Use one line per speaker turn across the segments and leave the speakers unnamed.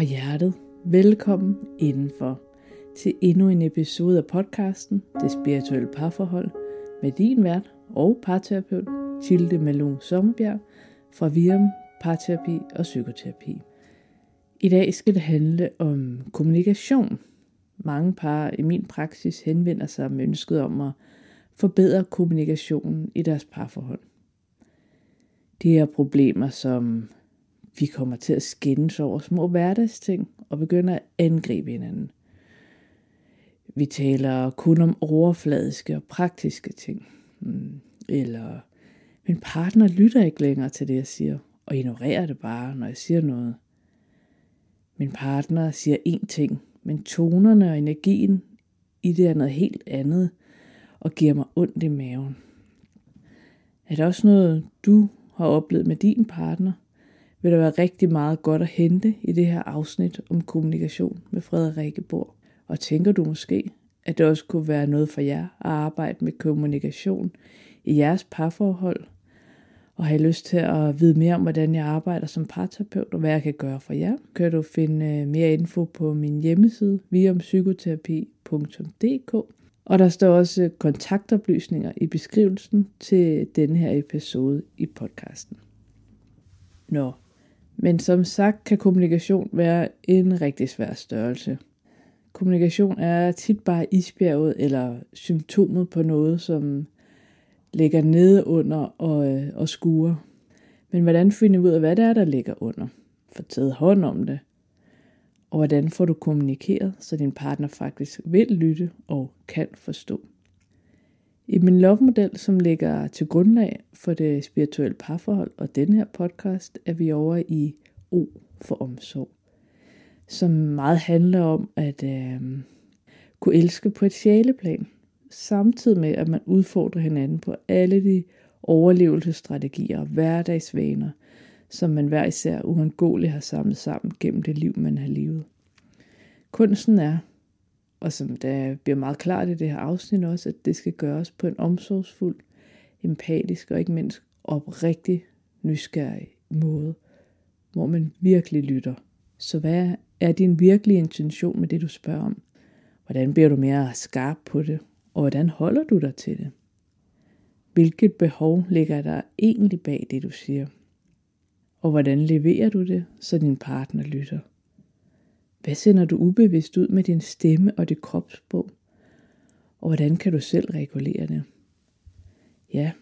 fra hjertet. Velkommen indenfor til endnu en episode af podcasten Det Spirituelle Parforhold med din vært og parterapeut Tilde Malone Sommerbjerg fra Virum Parterapi og Psykoterapi. I dag skal det handle om kommunikation. Mange par i min praksis henvender sig med ønsket om at forbedre kommunikationen i deres parforhold. De her problemer, som vi kommer til at skændes over små hverdagsting og begynder at angribe hinanden. Vi taler kun om overfladiske og praktiske ting. Mm, eller min partner lytter ikke længere til det, jeg siger, og ignorerer det bare, når jeg siger noget. Min partner siger én ting, men tonerne og energien i det er noget helt andet, og giver mig ondt i maven. Er det også noget, du har oplevet med din partner? Vil der være rigtig meget godt at hente i det her afsnit om kommunikation med Frederikke Bor. Og tænker du måske, at det også kunne være noget for jer at arbejde med kommunikation i jeres parforhold? Og har I lyst til at vide mere om, hvordan jeg arbejder som parterapeut, og hvad jeg kan gøre for jer, kan du finde øh, mere info på min hjemmeside viampsykoterapi.dk. Og der står også kontaktoplysninger i beskrivelsen til denne her episode i podcasten. Nå, men som sagt kan kommunikation være en rigtig svær størrelse. Kommunikation er tit bare isbjerget eller symptomet på noget, som ligger nede under og, øh, og skuer. Men hvordan finder vi ud af, hvad det er, der ligger under? Få taget hånd om det. Og hvordan får du kommunikeret, så din partner faktisk vil lytte og kan forstå. I min lovmodel, som ligger til grundlag for det spirituelle parforhold og den her podcast, er vi over i O for omsorg, som meget handler om at øh, kunne elske på et sjæleplan, samtidig med at man udfordrer hinanden på alle de overlevelsesstrategier og hverdagsvaner, som man hver især uundgåeligt har samlet sammen gennem det liv, man har levet. Kunsten er og som der bliver meget klart i det her afsnit også, at det skal gøres på en omsorgsfuld, empatisk og ikke mindst oprigtig nysgerrig måde, hvor man virkelig lytter. Så hvad er din virkelige intention med det, du spørger om? Hvordan bliver du mere skarp på det? Og hvordan holder du dig til det? Hvilket behov ligger der egentlig bag det, du siger? Og hvordan leverer du det, så din partner lytter? Hvad sender du ubevidst ud med din stemme og dit kropssprog? Og hvordan kan du selv regulere det? Ja,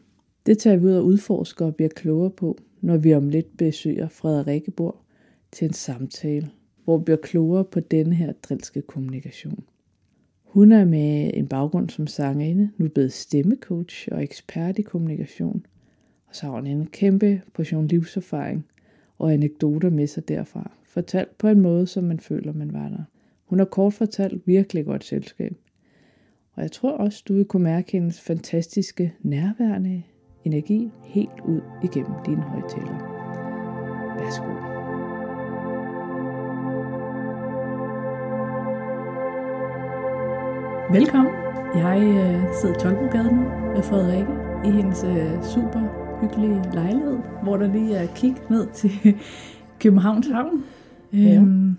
det tager vi ud og udforsker og bliver klogere på, når vi om lidt besøger Frederikke Bor til en samtale, hvor vi bliver klogere på denne her drilske kommunikation. Hun er med en baggrund som sangerinde, nu blevet stemmecoach og ekspert i kommunikation. Og så har hun en kæmpe portion livserfaring og anekdoter med sig derfra fortalt på en måde, som man føler, man var der. Hun har kort fortalt virkelig godt selskab. Og jeg tror også, du vil kunne mærke hendes fantastiske nærværende energi helt ud igennem dine højtaler. Værsgo. Velkommen. Jeg øh, sidder i Tolbogade nu med Frederikke i hendes øh, super hyggelige lejlighed, hvor der lige er kig ned til Københavns Havn. Ja. Øhm,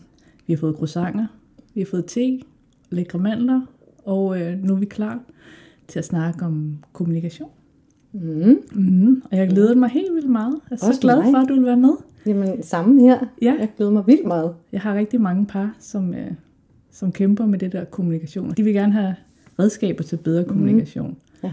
vi har fået croissanter, vi har fået te, lækre mandler, og øh, nu er vi klar til at snakke om kommunikation. Mm. Mm, og jeg glæder mig helt vildt meget. Jeg er Også så glad mig. for, at du vil være med.
Jamen, samme her. Ja. Jeg glæder mig vildt meget.
Jeg har rigtig mange par, som, øh, som kæmper med det der kommunikation. De vil gerne have redskaber til bedre mm. kommunikation. Ja.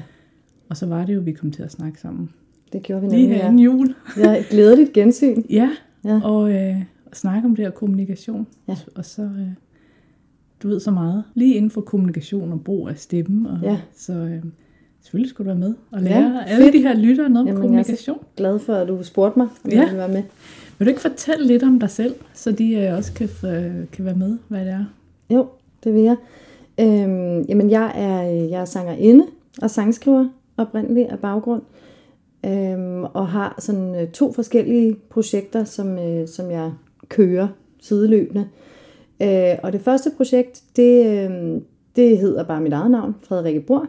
Og så var det jo, at vi kom til at snakke sammen.
Det gjorde vi nemlig,
Lige her ja. jul.
Ja, glædeligt gensyn.
ja, ja. og øh, snakke om det her kommunikation. Ja. Og så, øh, du ved så meget, lige inden for kommunikation og brug af stemmen. Og, ja. Så øh, selvfølgelig skulle du være med og lære ja, alle de her lyttere noget Jamen, om kommunikation.
Jeg er glad for, at du spurgte mig, om ja. jeg være med.
Vil du ikke fortælle lidt om dig selv, så de øh, også kan, kan være med, hvad det er?
Jo, det vil jeg. Øhm, jamen, jeg er, jeg er sangerinde og sangskriver oprindeligt af baggrund. Øhm, og har sådan øh, to forskellige projekter, som, øh, som jeg kører sideløbende. Øh, og det første projekt, det, øh, det hedder bare mit eget navn, Frederikke Bror.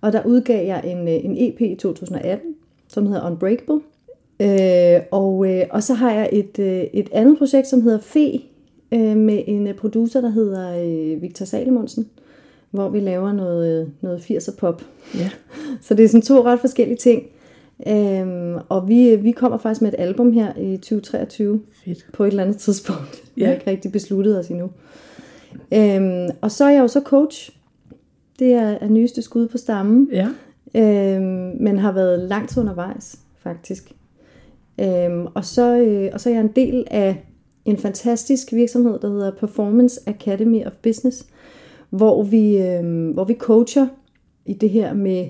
Og der udgav jeg en, øh, en EP i 2018, som hedder Unbreakable. Øh, og, øh, og så har jeg et, øh, et andet projekt, som hedder Fe, øh, med en øh, producer, der hedder øh, Victor Salimonsen, hvor vi laver noget, noget 80'er pop.
Ja.
Så det er sådan to ret forskellige ting. Øhm, og vi, vi kommer faktisk med et album her i 2023
Fedt.
på et eller andet tidspunkt. Vi
Ja.
har ikke rigtig besluttet os endnu. Øhm, og så er jeg jo så coach. Det er, er nyeste skud på stammen.
Ja.
Øhm, men har været langt undervejs, faktisk. Øhm, og, så, øh, og så er jeg en del af en fantastisk virksomhed, der hedder Performance Academy of Business, hvor vi, øh, hvor vi coacher i det her med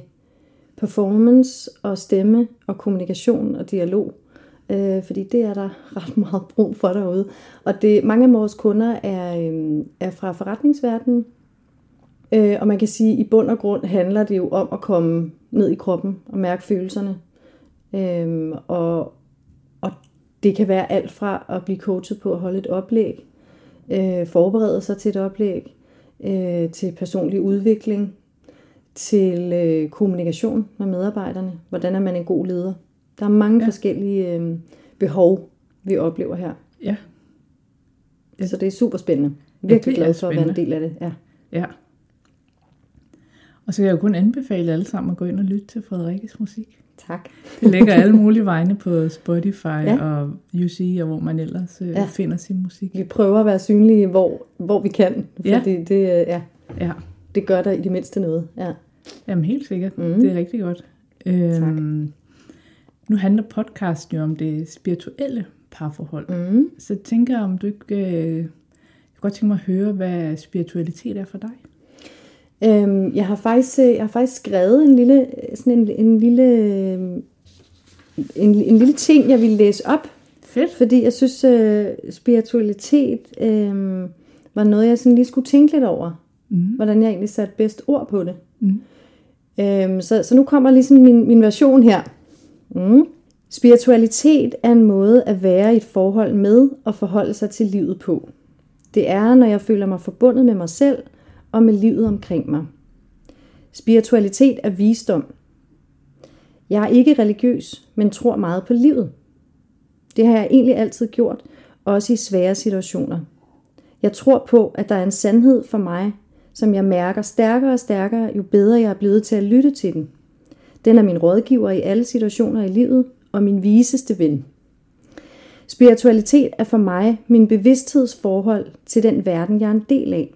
performance og stemme og kommunikation og dialog. Øh, fordi det er der ret meget brug for derude. Og det, mange af vores kunder er, øh, er fra forretningsverdenen, Øh, og man kan sige, at i bund og grund handler det jo om at komme ned i kroppen og mærke følelserne. Øh, og, og det kan være alt fra at blive coachet på at holde et oplæg, øh, forberede sig til et oplæg, øh, til personlig udvikling, til øh, kommunikation med medarbejderne. Hvordan er man en god leder? Der er mange ja. forskellige øh, behov, vi oplever her.
Ja.
Ja. Så det er super spændende. Virkelig glad for at være en del af det. Ja.
Ja. Og så kan jeg jo kun anbefale alle sammen at gå ind og lytte til Frederikkes musik.
Tak.
Det ligger alle mulige vegne på Spotify ja.
Ja.
og UC, og hvor man ellers øh, ja.
Ja.
finder sin musik.
Vi prøver at være synlige, hvor, hvor vi kan.
Ja.
Fordi det, øh, ja,
Ja,
det gør der i det mindste noget. Ja.
jamen helt sikkert. Mm. Det er rigtig godt. Øhm, nu handler podcasten jo om det spirituelle parforhold.
Mm.
Så jeg tænker om du ikke... Øh, jeg kunne godt tænke mig at høre, hvad spiritualitet er for dig.
Øhm, jeg, har faktisk, øh, jeg har faktisk skrevet en lille, sådan en, en, lille, øh, en, en lille ting, jeg vil læse op.
Fedt.
Fordi jeg synes, øh, spiritualitet øh, var noget, jeg sådan lige skulle tænke lidt over.
Mm.
Hvordan jeg egentlig satte bedst ord på det.
Mm.
Øhm, så, så nu kommer ligesom min, min version her. Mm. Spiritualitet er en måde at være i et forhold med og forholde sig til livet på. Det er, når jeg føler mig forbundet med mig selv og med livet omkring mig. Spiritualitet er visdom. Jeg er ikke religiøs, men tror meget på livet. Det har jeg egentlig altid gjort, også i svære situationer. Jeg tror på, at der er en sandhed for mig, som jeg mærker stærkere og stærkere, jo bedre jeg er blevet til at lytte til den. Den er min rådgiver i alle situationer i livet og min viseste ven. Spiritualitet er for mig min bevidsthedsforhold til den verden, jeg er en del af.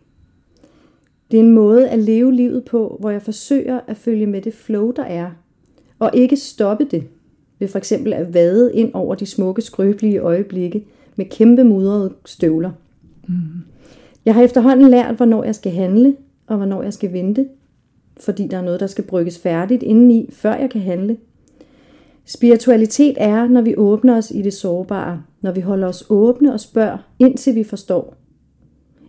Det er en måde at leve livet på, hvor jeg forsøger at følge med det flow, der er, og ikke stoppe det ved for eksempel at vade ind over de smukke, skrøbelige øjeblikke med kæmpe mudrede støvler. Mm. Jeg har efterhånden lært, hvornår jeg skal handle, og hvornår jeg skal vente, fordi der er noget, der skal brygges færdigt indeni, før jeg kan handle. Spiritualitet er, når vi åbner os i det sårbare, når vi holder os åbne og spørger, indtil vi forstår.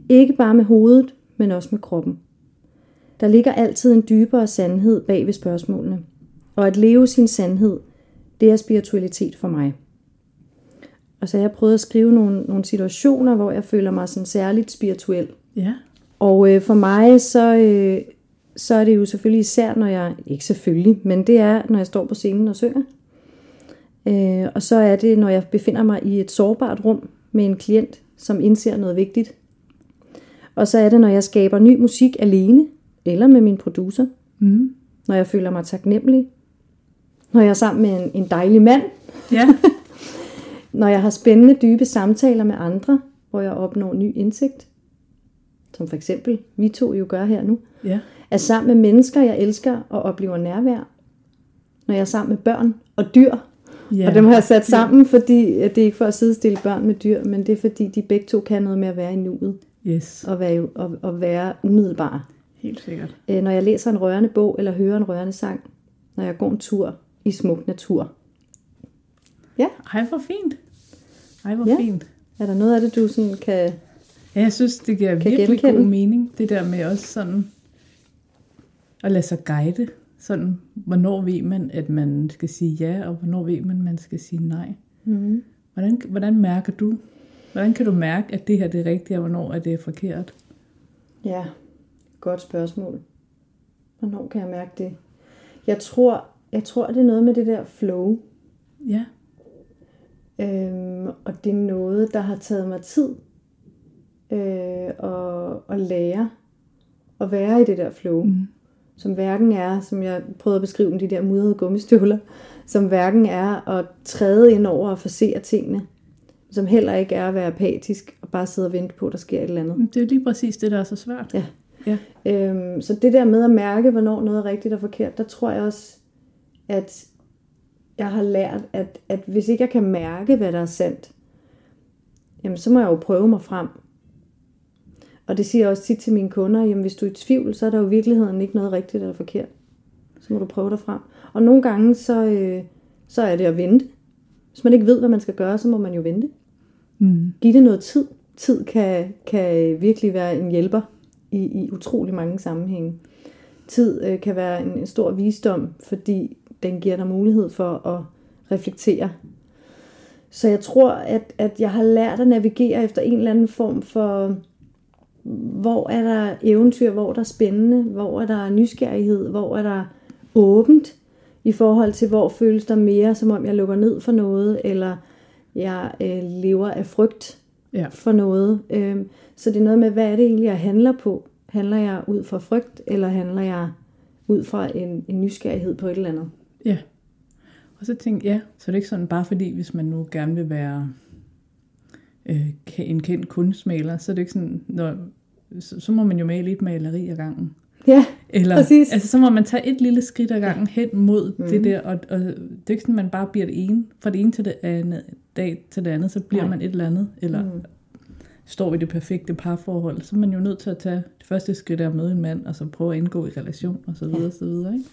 Ikke bare med hovedet, men også med kroppen. Der ligger altid en dybere sandhed bag ved spørgsmålene. Og at leve sin sandhed, det er spiritualitet for mig. Og så har jeg prøvet at skrive nogle, nogle situationer, hvor jeg føler mig sådan særligt spirituel.
Ja.
Og øh, for mig, så, øh, så er det jo selvfølgelig især, når jeg, ikke selvfølgelig, men det er, når jeg står på scenen og synger. Øh, og så er det, når jeg befinder mig i et sårbart rum med en klient, som indser noget vigtigt. Og så er det, når jeg skaber ny musik alene, eller med min producer.
Mm.
Når jeg føler mig taknemmelig. Når jeg er sammen med en, en dejlig mand.
Ja.
Når jeg har spændende, dybe samtaler med andre, hvor jeg opnår ny indsigt. Som for eksempel vi to jo gør her nu.
ja.
Er sammen med mennesker, jeg elsker og oplever nærvær. Når jeg er sammen med børn og dyr.
ja.
Og dem har jeg sat sammen, fordi det er ikke for at sidestille børn med dyr, men det er fordi, de begge to kan noget med at være i nuet
Yes.
og være, og, og være umiddelbare.
Helt sikkert.
Øh, Når jeg læser en rørende bog eller hører en rørende sang. Når jeg går en tur i smuk natur. Ja,
Ej, hvor fint. Ej, hvor
Ja.
fint.
er der noget af det, du sådan kan...
Ja, jeg synes, det giver virkelig
genkende.
god mening. Det der med også sådan at lade sig guide. Sådan, hvornår ved man, at man skal sige ja, og hvornår ved man, at man skal sige nej.
Mm.
Hvordan, hvordan mærker du? Hvordan kan du mærke, at det her det er rigtigt, og hvornår er det forkert?
Ja, godt spørgsmål. Hvornår kan jeg mærke det? Jeg tror, jeg tror, det er noget med det der flow.
Ja,
Øhm, og det er noget, der har taget mig tid øh, og, og lære at være i det der flow. Mm. Som hverken er, som jeg prøvede at beskrive med de der mudrede gummistøvler, som hverken er at træde ind over og forsere tingene, som heller ikke er at være apatisk og bare sidde og vente på, at der sker et eller andet.
Det er lige præcis det, der er så svært.
Ja.
Ja.
Øhm, så det der med at mærke, hvornår noget er rigtigt og forkert, der tror jeg også, at jeg har lært, at, at hvis ikke jeg kan mærke, hvad der er sandt, jamen så må jeg jo prøve mig frem. Og det siger jeg også tit til mine kunder, jamen hvis du er i tvivl, så er der jo i virkeligheden ikke noget rigtigt eller forkert. Så må du prøve dig frem. Og nogle gange, så, øh, så er det at vente. Hvis man ikke ved, hvad man skal gøre, så må man jo vente.
Mm.
Giv det noget tid. Tid kan, kan virkelig være en hjælper i, i utrolig mange sammenhænge. Tid øh, kan være en, en stor visdom, fordi den giver dig mulighed for at reflektere. Så jeg tror, at, at jeg har lært at navigere efter en eller anden form for, hvor er der eventyr, hvor er der spændende, hvor er der nysgerrighed, hvor er der åbent, i forhold til, hvor føles der mere, som om jeg lukker ned for noget, eller jeg øh, lever af frygt
Ja.
for noget. Øhm, så det er noget med, hvad er det egentlig, jeg handler på? Handler jeg ud fra frygt, eller handler jeg ud fra en, en nysgerrighed på et eller andet?
Ja. Og så tænkte jeg, ja, så er det ikke sådan, bare fordi, hvis man nu gerne vil være øh, en kendt kunstmaler, så er det ikke sådan, når, så, så må man jo male et maleri ad gangen.
Ja,
Eller,
Præcis.
altså, så må man tage et lille skridt ad gangen hen mod mm. det der, og, og det er ikke sådan, man bare bliver det ene, fra det ene til det andet, dag til det andet, så bliver
Nej.
man et eller andet, eller mm. står i det perfekte parforhold, så er man jo nødt til at tage det første skridt af at møde en mand, og så prøve at indgå i relation, og så videre, ja. så videre, ikke?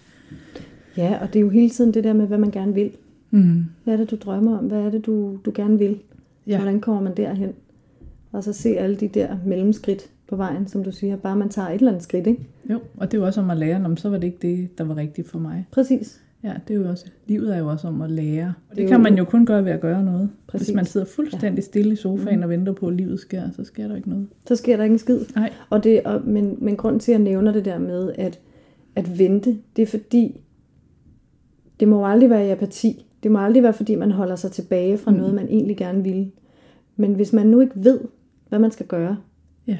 Ja, og det er jo hele tiden det der med, hvad man gerne vil.
Mm.
Hvad er det, du drømmer om? Hvad er det, du, du gerne vil?
Ja.
Hvordan kommer man derhen? Og så se alle de der mellemskridt på vejen, som du siger. Bare man tager et eller andet skridt, ikke?
Jo, og det er jo også om at lære, om så var det ikke det, der var rigtigt for mig.
Præcis.
Ja, det er jo også, livet er jo også om at lære. Og
Det
det kan
jo-
man jo kun gøre ved at gøre noget.
Præcis.
Hvis man sidder fuldstændig stille i sofaen og venter på, at livet sker, så sker der ikke noget.
Så sker der ikke en skid.
Nej.
Og det, og, men, men grund til, at jeg nævner det der med at, at vente, det er fordi, det må jo aldrig være i apati. Det må aldrig være, fordi man holder sig tilbage fra mm. noget, man egentlig gerne vil. Men hvis man nu ikke ved, hvad man skal gøre,
Ja.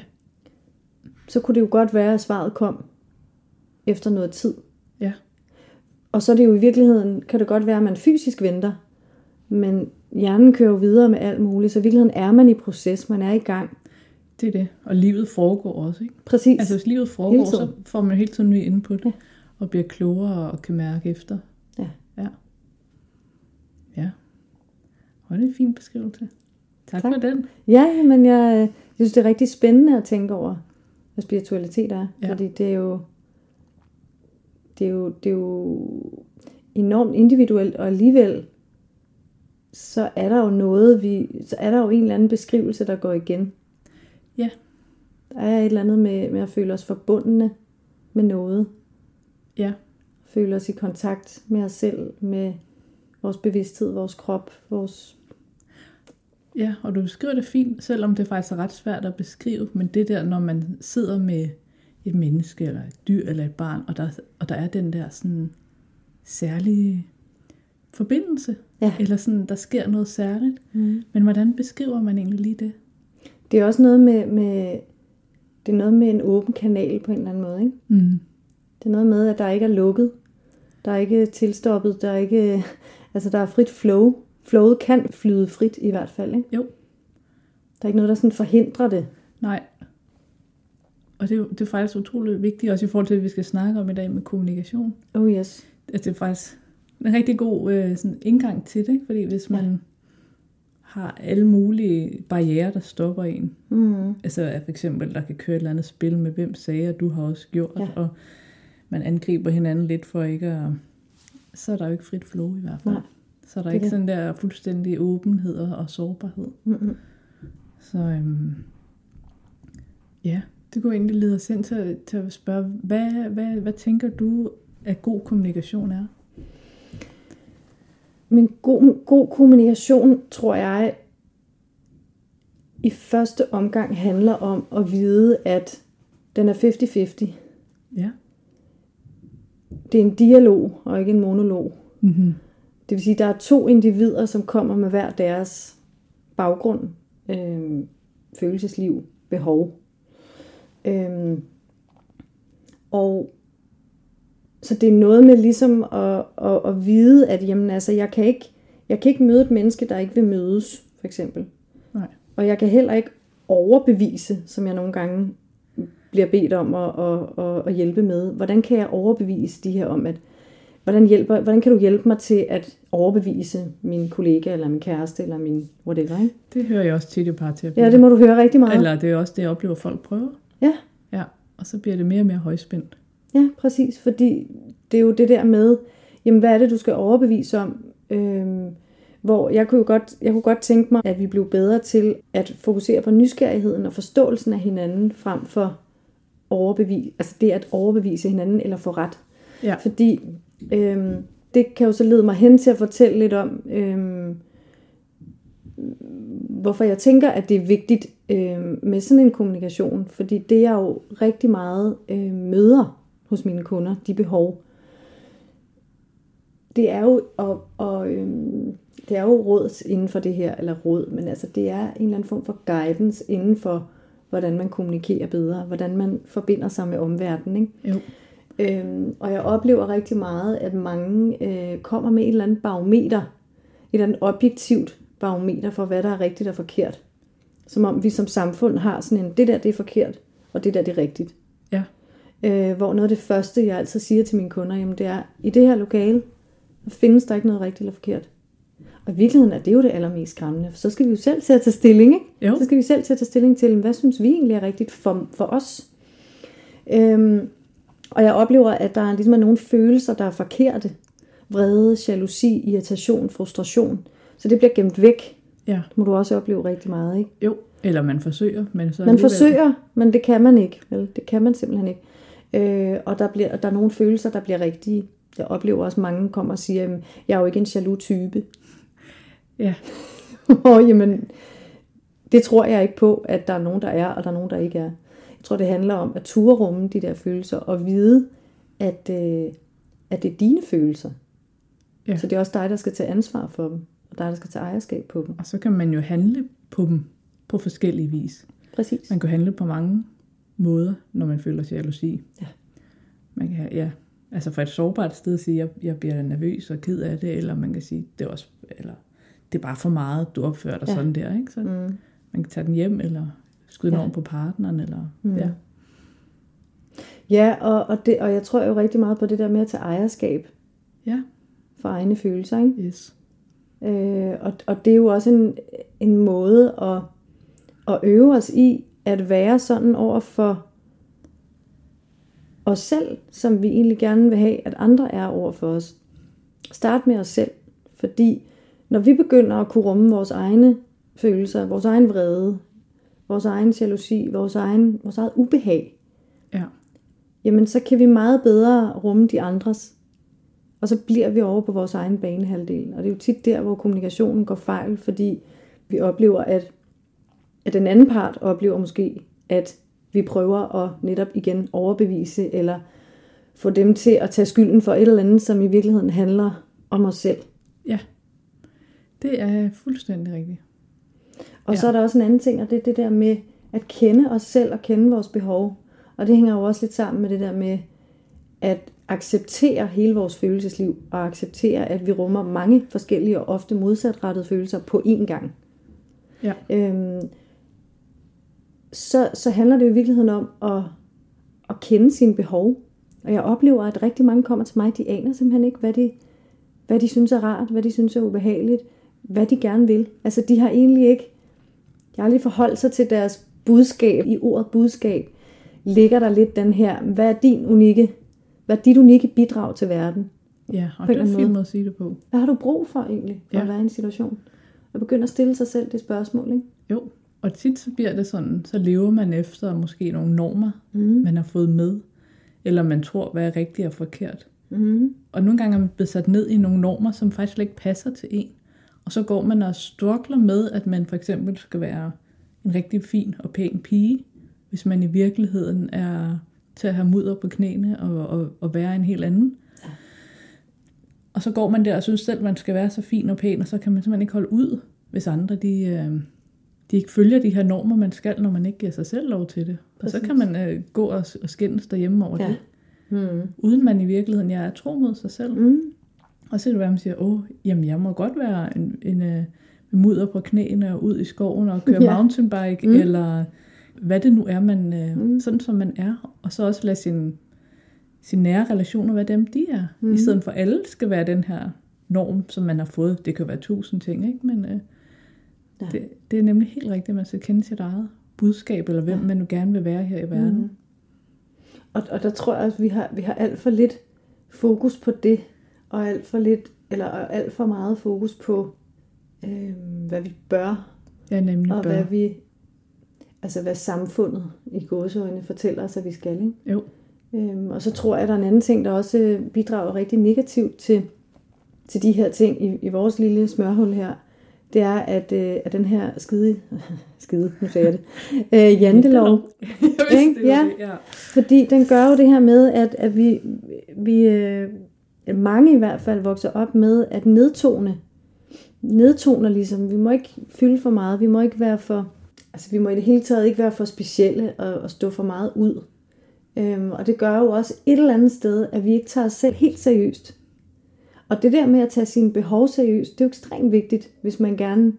så kunne det jo godt være, at svaret kom efter noget tid.
Ja.
Og så er det jo i virkeligheden, kan det godt være, at man fysisk venter, men hjernen kører jo videre med alt muligt, så i virkeligheden er man i proces, man er i gang.
Det er det. Og livet foregår også, ikke?
Præcis.
Altså hvis livet foregår, så får man hele tiden ny input.
Ja.
Og bliver klogere og kan mærke efter.
Ja.
Ja. Og det er en fin beskrivelse. Tak,
Tak.
for den.
Ja, men jeg, jeg synes, det er rigtig spændende at tænke over, hvad spiritualitet er.
Ja.
Fordi det er jo, det er jo, det er jo enormt individuelt, og alligevel så er der jo noget, vi, så er der jo en eller anden beskrivelse, der går igen.
Ja.
Der er et eller andet med, med at føle os forbundne med noget.
Ja.
Føle os i kontakt med os selv, med vores bevidsthed, vores krop, vores...
Ja, og du beskriver det fint, selvom det faktisk er ret svært at beskrive, men det der, når man sidder med et menneske, eller et dyr, eller et barn, og der, og der er den der sådan særlige forbindelse,
Ja.
eller sådan, der sker noget særligt.
Mm.
Men hvordan beskriver man egentlig lige det?
Det er også noget med, med, det er noget med en åben kanal på en eller anden måde. Ikke?
Mm.
Det er noget med, at der ikke er lukket. Der er ikke tilstoppet. Der er ikke, altså der er frit flow. Flowet kan flyde frit i hvert fald. Ikke?
Jo,
Der er ikke noget, der sådan forhindrer det.
nej. Og det er, jo, det er faktisk utroligt vigtigt, også i forhold til, at vi skal snakke om i dag med kommunikation.
Oh yes.
at det er faktisk en rigtig god øh, sådan indgang til det, ikke? fordi hvis man ja. har alle mulige barriere, der stopper en,
Mm.
altså for eksempel, der kan køre et eller andet spil med, hvem sagde, at du har også gjort,
Ja.
og man angriber hinanden lidt for ikke at, så er der jo ikke frit flow i hvert fald.
Nej,
så er der
det er
ikke
det.
sådan der fuldstændig åbenhed og, sårbarhed.
Mm-mm.
Så øhm, ja, det kunne egentlig lede os ind til, til at spørge, hvad, hvad, hvad tænker du, at god kommunikation er?
Men god, god kommunikation, tror jeg, i første omgang handler om at vide, at den er 50-50.
Ja.
Det er en dialog, og ikke en monolog.
Mm-hmm.
Det vil sige, at der er to individer, som kommer med hver deres baggrund, øh, følelsesliv, behov. Øhm, og så det er noget med ligesom at, at, at vide, at jamen, altså, jeg, kan ikke, jeg kan ikke møde et menneske, der ikke vil mødes, for eksempel.
Nej.
Og jeg kan heller ikke overbevise, som jeg nogle gange bliver bedt om at, at, at, at hjælpe med. Hvordan kan jeg overbevise de her om, at hvordan, hjælper, hvordan kan du hjælpe mig til at overbevise min kollega, eller min kæreste, eller min whatever, ikke?
Det hører jeg også tit i parterapi.
Ja, det må du høre rigtig meget.
Eller det er også det, jeg oplever, folk prøver.
Ja,
Ja, og så bliver det mere og mere højspændt.
ja, præcis. Fordi det er jo det der med, jamen hvad er det, du skal overbevise om? Øhm, hvor jeg kunne jo godt, jeg kunne godt tænke mig, at vi blev bedre til at fokusere på nysgerrigheden og forståelsen af hinanden, frem for overbevise, altså det at overbevise hinanden eller få ret.
Ja.
Fordi øhm, det kan jo så lede mig hen til at fortælle lidt om, øhm, hvorfor jeg tænker, at det er vigtigt øhm, med sådan en kommunikation. Fordi det er jo rigtig meget øh, møder hos mine kunder, de behov. Det er jo, og, og, øhm, det er jo råd inden for det her, eller råd, men altså det er en eller anden form for guidance inden for, hvordan man kommunikerer bedre, hvordan man forbinder sig med omverdenen. Ikke?
Jo.
Øhm, og jeg oplever rigtig meget, at mange øh, kommer med et eller andet barometer, et eller andet objektivt barometer for, hvad der er rigtigt og forkert. Som om vi som samfund har sådan en, det der det er forkert, og det der det er rigtigt.
Ja.
Øh, hvor noget af det første, jeg altid siger til mine kunder, jamen det er, i det her lokale, der findes der ikke noget rigtigt eller forkert. Og i virkeligheden er det jo det allermest skræmmende, for så skal vi jo selv til at tage stilling, ikke?
Jo.
Så skal vi selv til at tage stilling til, hvad synes vi egentlig er rigtigt for, for os. Øhm, og jeg oplever, at der ligesom er nogle følelser, der er forkerte. Vrede, jalousi, irritation, frustration. Så det bliver gemt væk.
Ja.
Det må du også opleve rigtig meget, ikke?
Jo. Eller man forsøger, men så
Man
alligevel-
forsøger, men det kan man ikke. Vel? Det kan man simpelthen ikke. Øh, og der, bliver, der er nogle følelser, der bliver rigtige. Jeg oplever også, at mange kommer og siger, at jeg er jo ikke en jaloux type.
Ja.
og jamen, det tror jeg ikke på, at der er nogen, der er, og der er nogen, der ikke er. Jeg tror, det handler om at ture rumme de der følelser, og vide, at, øh, at det er dine følelser.
Ja.
Så det er også dig, der skal tage ansvar for dem, og dig, der skal tage ejerskab på dem.
Og så kan man jo handle på dem på forskellige vis.
Præcis.
Man kan handle på mange måder, når man føler jalousi.
Ja.
Man kan, ja, altså fra et sårbart sted sige, jeg, jeg bliver nervøs og ked af det, eller man kan sige, det er også, eller det er bare for meget, du opfører dig
Ja.
sådan der, ikke? Så
Mm.
man kan tage den hjem, eller skyde den
Ja.
over på partneren, eller,
Mm.
ja.
Ja, og, og, det, og jeg tror jo rigtig meget på det der med at tage ejerskab
Ja,
for egne følelser. Ikke?
yes.
Øh, og, og det er jo også en, en måde at, at øve os i at være sådan over for os selv, som vi egentlig gerne vil have, at andre er over for os. Start med os selv, fordi når vi begynder at kunne rumme vores egne følelser, vores egen vrede, vores egen jalousi, vores, egen, vores eget ubehag,
Ja,
jamen så kan vi meget bedre rumme de andres. Og så bliver vi over på vores egen banehalvdel. Og det er jo tit der, hvor kommunikationen går fejl, fordi vi oplever, at, at den anden part oplever måske, at vi prøver at netop igen overbevise, eller få dem til at tage skylden for et eller andet, som i virkeligheden handler om os selv.
ja. Det er fuldstændig rigtigt.
Og
Ja.
så er der også en anden ting, og det er det der med at kende os selv og kende vores behov. Og det hænger jo også lidt sammen med det der med at acceptere hele vores følelsesliv, og acceptere, at vi rummer mange forskellige og ofte modsatrettede følelser på én gang.
Ja,
Øhm, så, så handler det jo i virkeligheden om at, at kende sine behov. Og jeg oplever, at rigtig mange kommer til mig, de aner simpelthen ikke, hvad de, hvad de synes er rart, hvad de synes er ubehageligt, hvad de gerne vil. Altså de har egentlig ikke, de har aldrig forholdt sig til deres budskab. I ordet budskab ligger der lidt den her, hvad er din unikke, hvad er dit unikke bidrag til verden?
ja og det er en
anden
fin
måde.
at sige det på.
Hvad har du brug for egentlig, for ja. At være i en situation? Og begynde at stille sig selv det spørgsmål, ikke?
Jo, og tit så bliver det sådan, så lever man efter måske nogle normer,
Mm.
man har fået med, eller man tror, hvad er rigtigt og forkert.
Mm.
Og nogle gange er man blevet sat ned i nogle normer, som faktisk ikke passer til en. Og så går man og struggler med, at man for eksempel skal være en rigtig fin og pæn pige, hvis man i virkeligheden er til at have mudder på knæene og, og, og være en helt anden.
Ja.
Og så går man der og synes selv, man skal være så fin og pæn, og så kan man simpelthen ikke holde ud, hvis andre de, øh, de ikke følger de her normer, man skal, når man ikke giver sig selv lov til det. Og så
Præcis.
kan man øh, gå og, og skændes derhjemme over
Ja.
det,
Mm.
uden man i virkeligheden jeg er tro mod sig selv.
Mm.
Og så er det være, man siger, åh, jamen jeg må godt være en, en øh, med mudder på knæene og ud i skoven og køre
Ja.
mountainbike,
Mm.
eller hvad det nu er, man, øh,
Mm.
sådan som man er. Og så også lade sin, sine nære relationer være dem, de er.
Mm.
I stedet for alle skal være den her norm, som man har fået. Det kan være tusind ting, ikke? Men øh,
Ja.
det, det er nemlig helt rigtigt, at man skal kende sit eget budskab, eller hvem
ja.
man nu gerne vil være her i verden.
Mm. Og, og der tror jeg, at vi har, vi har alt for lidt fokus på det, og alt for lidt, eller og alt for meget fokus på, øh, hvad vi bør,
Ja, nemlig
og
bør.
hvad vi, altså hvad samfundet i gåseøjne fortæller os, at vi skal. Ikke?
Jo,
Øhm, og så tror jeg, at der er en anden ting, der også øh, bidrager rigtig negativt til, til de her ting i, i vores lille smørhul her. Det er, at, øh, at den her skide, skide, nu sagde jeg det, øh, jantelov, Ikke? ja. fordi den gør jo det her med, at, at vi, vi øh, mange i hvert fald vokser op med at nedtone. Nedtoner ligesom. Vi må ikke fylde for meget. Vi må ikke være for... Altså vi må i det hele taget ikke være for specielle og, og stå for meget ud. Øhm, og det gør jo også et eller andet sted, at vi ikke tager os selv helt seriøst. Og det der med at tage sine behov seriøst, det er jo ekstremt vigtigt, hvis man gerne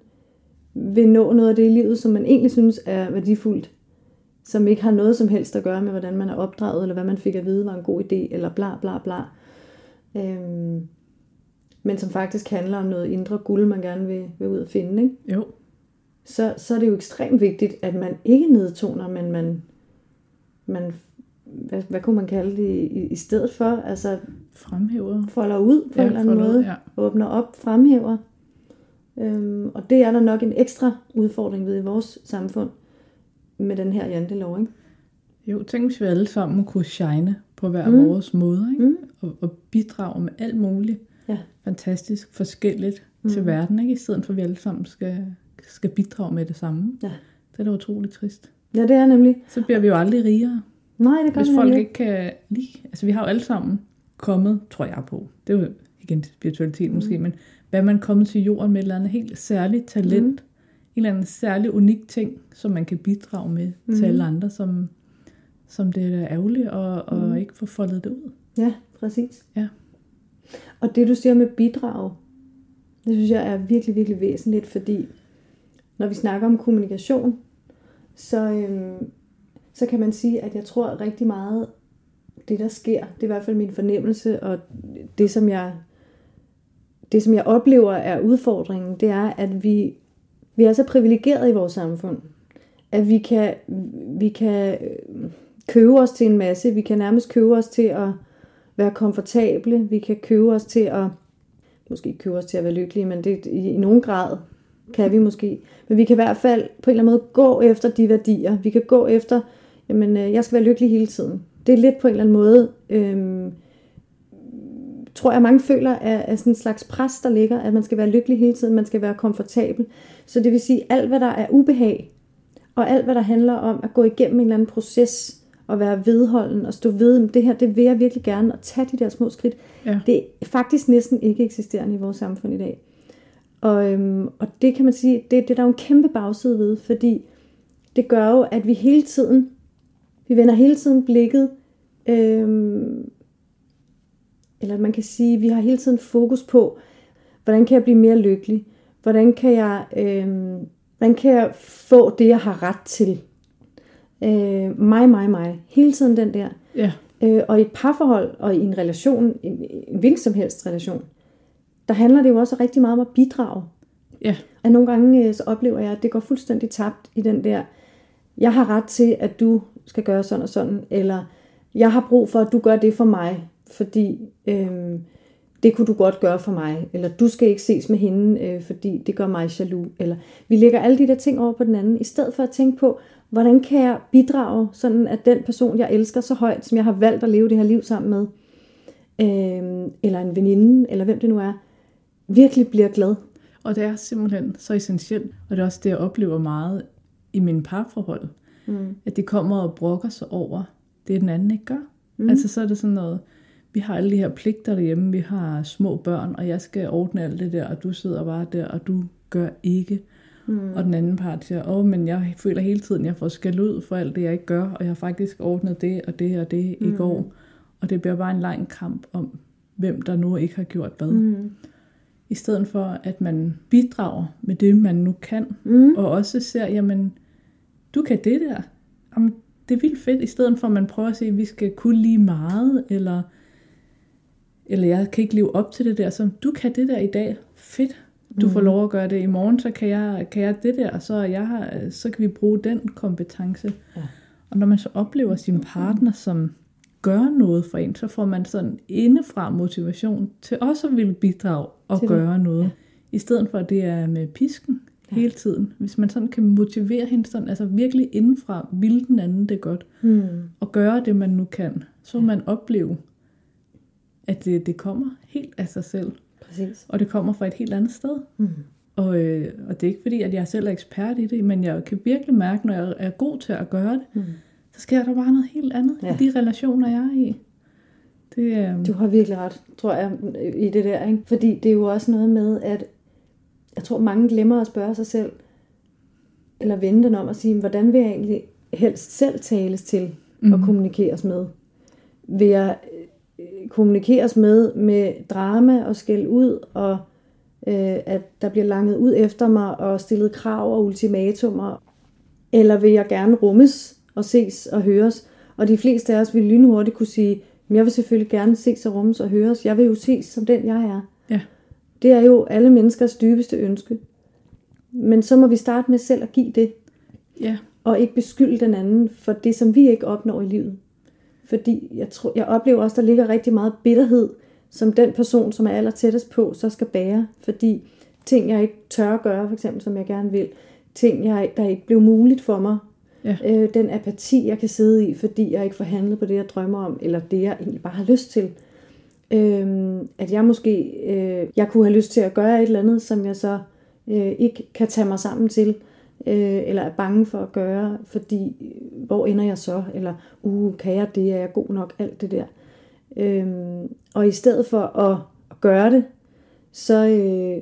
vil nå noget af det i livet, som man egentlig synes er værdifuldt som ikke har noget som helst at gøre med, hvordan man er opdraget, eller hvad man fik at vide var en god idé, eller bla bla bla. Øhm, men som faktisk handler om noget indre guld, man gerne vil, vil ud og finde, ikke?
Jo,
Så, så er det jo ekstremt vigtigt, at man ikke nedtoner, men man, man hvad, hvad kunne man kalde det i, i stedet for? Altså
fremhæver.
folder ud på
Ja,
en eller anden
folder ud,
måde,
ja.
åbner op, fremhæver. Øhm, og det er der nok en ekstra udfordring ved i vores samfund, med den her jantelov, ikke?
Jo, tænk hvis vi alle sammen kunne shine på hver
Mm.
vores måde, ikke?
Mm.
Og, og bidrage med alt muligt
Ja.
fantastisk forskelligt mm. til verden, ikke? I stedet for at vi alle sammen skal, skal bidrage med det samme.
Ja.
Det er da utroligt trist.
Ja, det er nemlig.
Så bliver vi jo aldrig rigere.
Nej, det gør
Hvis
vi
folk
nemlig
ikke kan lide... Altså, vi har jo alle sammen kommet, tror jeg på. Det er jo igen spiritualitet mm. måske, men hvad man er kommet til jorden med et eller andet helt særligt talent.
Mm.
En eller anden særlig unik ting, som man kan bidrage med mm. til alle andre, som, som det er ærgerligt at, at
Mm.
ikke få foldet det ud.
Ja, præcis.
Ja.
Og det du siger med bidrag, det synes jeg er virkelig, virkelig væsentligt, fordi når vi snakker om kommunikation, så, øhm, så kan man sige, at jeg tror rigtig meget, det der sker, det er i hvert fald min fornemmelse, og det som jeg, det, som jeg oplever er udfordringen, det er, at vi, vi er så privilegerede i vores samfund, at vi kan, vi kan øh, købe os til en masse, vi kan nærmest købe os til at være komfortable, vi kan købe os til at, måske ikke købe os til at være lykkelige, men det, i, i nogen grad kan vi måske, men vi kan i hvert fald på en eller anden måde gå efter de værdier, vi kan gå efter, jamen øh, jeg skal være lykkelig hele tiden. Det er lidt på en eller anden måde, øhm, tror jeg mange føler, er, er sådan en slags pres, der ligger, at man skal være lykkelig hele tiden, man skal være komfortabel. Så det vil sige, alt hvad der er ubehag, og alt hvad der handler om at gå igennem en eller anden proces, og være vedholden og stå ved, det her, det vil jeg virkelig gerne, og tage de der små skridt,
Ja.
det er faktisk næsten ikke eksisterende i vores samfund i dag. Og, øhm, og det kan man sige, det, det er der jo en kæmpe bagside ved, fordi det gør jo, at vi hele tiden, vi vender hele tiden blikket, øhm, eller man kan sige, vi har hele tiden fokus på, hvordan kan jeg blive mere lykkelig? Hvordan kan jeg, øhm, hvordan kan jeg få det, jeg har ret til? Øh, mig, mig, mig. Hele tiden den der.
Ja,
Øh, og i et parforhold og i en relation, en, en hvilken som helst relation, der handler det jo også rigtig meget om at bidrage.
ja,
At nogle gange øh, så oplever jeg, at det går fuldstændig tabt i den der, jeg har ret til, at du skal gøre sådan og sådan, eller jeg har brug for, at du gør det for mig, fordi øhm, det kunne du godt gøre for mig, eller du skal ikke ses med hende, øh, fordi det gør mig jaloux, eller vi lægger alle de der ting over på den anden, i stedet for at tænke på, hvordan kan jeg bidrage, sådan at den person, jeg elsker så højt, som jeg har valgt at leve det her liv sammen med, øh, eller en veninde, eller hvem det nu er, virkelig bliver glad.
og det er simpelthen så essentielt, og det er også det, jeg oplever meget i mine parforhold,
Mm.
at de kommer og brokker sig over det, den anden ikke gør. Mm. Altså så er det sådan noget, vi har alle de her pligter derhjemme, vi har små børn, og jeg skal ordne alt det der, og du sidder bare der, og du gør ikke. Mm. Og den anden part siger, åh, men jeg føler hele tiden, at jeg får skæld ud for alt det, jeg ikke gør, og jeg har faktisk ordnet det og det og det mm. i går. Og det bliver bare en lang kamp om, hvem der nu ikke har gjort hvad. Mm. I stedet for, at man bidrager med det, man nu kan, mm. og også ser, jamen, du kan det der. Jamen, det er vildt fedt, i stedet for, at man prøver at sige, at vi skal kunne lige meget, eller, eller jeg kan ikke leve op til det der, så du kan det der i dag, fedt, du får mm. lov at gøre det i morgen, så kan jeg, kan jeg det der, så, jeg har, så kan vi bruge den kompetence. Ja. Og når man så oplever sin partner, som gør noget for en, så får man sådan indefra motivation til også at ville bidrage og til gøre det. noget. Ja. I stedet for, at det er med pisken ja. hele tiden. Hvis man sådan kan motivere hende sådan, altså virkelig indenfra, vil den anden det godt, mm. og gøre det, man nu kan, så vil man opleve, at det, det kommer helt af sig selv. Præcis. Og det kommer fra et helt andet sted. Mm. Og, øh, og det er ikke fordi, at jeg selv er ekspert i det, men jeg kan virkelig mærke, når jeg er god til at gøre det, mm. så sker der bare noget helt andet ja. i de relationer, jeg er i.
Det, øh... Du har virkelig ret, tror jeg, i det der. Ikke? Fordi det er jo også noget med, at jeg tror, mange glemmer at spørge sig selv, eller vende den om og sige, hvordan vil jeg egentlig helst selv tales til mm. og kommunikeres med? Vil jeg kommunikeres med med drama og skæld ud, og øh, at der bliver langet ud efter mig og stillet krav og ultimatumer, eller vil jeg gerne rummes og ses og høres? Og de fleste af os vil lynhurtigt kunne sige, jeg vil selvfølgelig gerne ses og rummes og høres. Jeg vil jo ses som den, jeg er. Ja. Det er jo alle menneskers dybeste ønske. Men så må vi starte med selv at give det. Ja. Og ikke beskylde den anden for det, som vi ikke opnår i livet. Fordi jeg, tror, jeg oplever også, der ligger rigtig meget bitterhed, som den person, som er aller tættest på, så skal bære. Fordi ting, jeg ikke tør at gøre, for eksempel, som jeg gerne vil, ting, jeg, der ikke blev muligt for mig, ja. øh, den apati, jeg kan sidde i, fordi jeg ikke får handlet på det, jeg drømmer om, eller det, jeg egentlig bare har lyst til. Øh, at jeg måske, øh, jeg kunne have lyst til at gøre et eller andet, som jeg så øh, ikke kan tage mig sammen til øh, eller er bange for at gøre, fordi hvor ender jeg så? Eller, uh, kan jeg det? Er jeg god nok? Alt det der. Øhm, og i stedet for at, at gøre det, så, øh,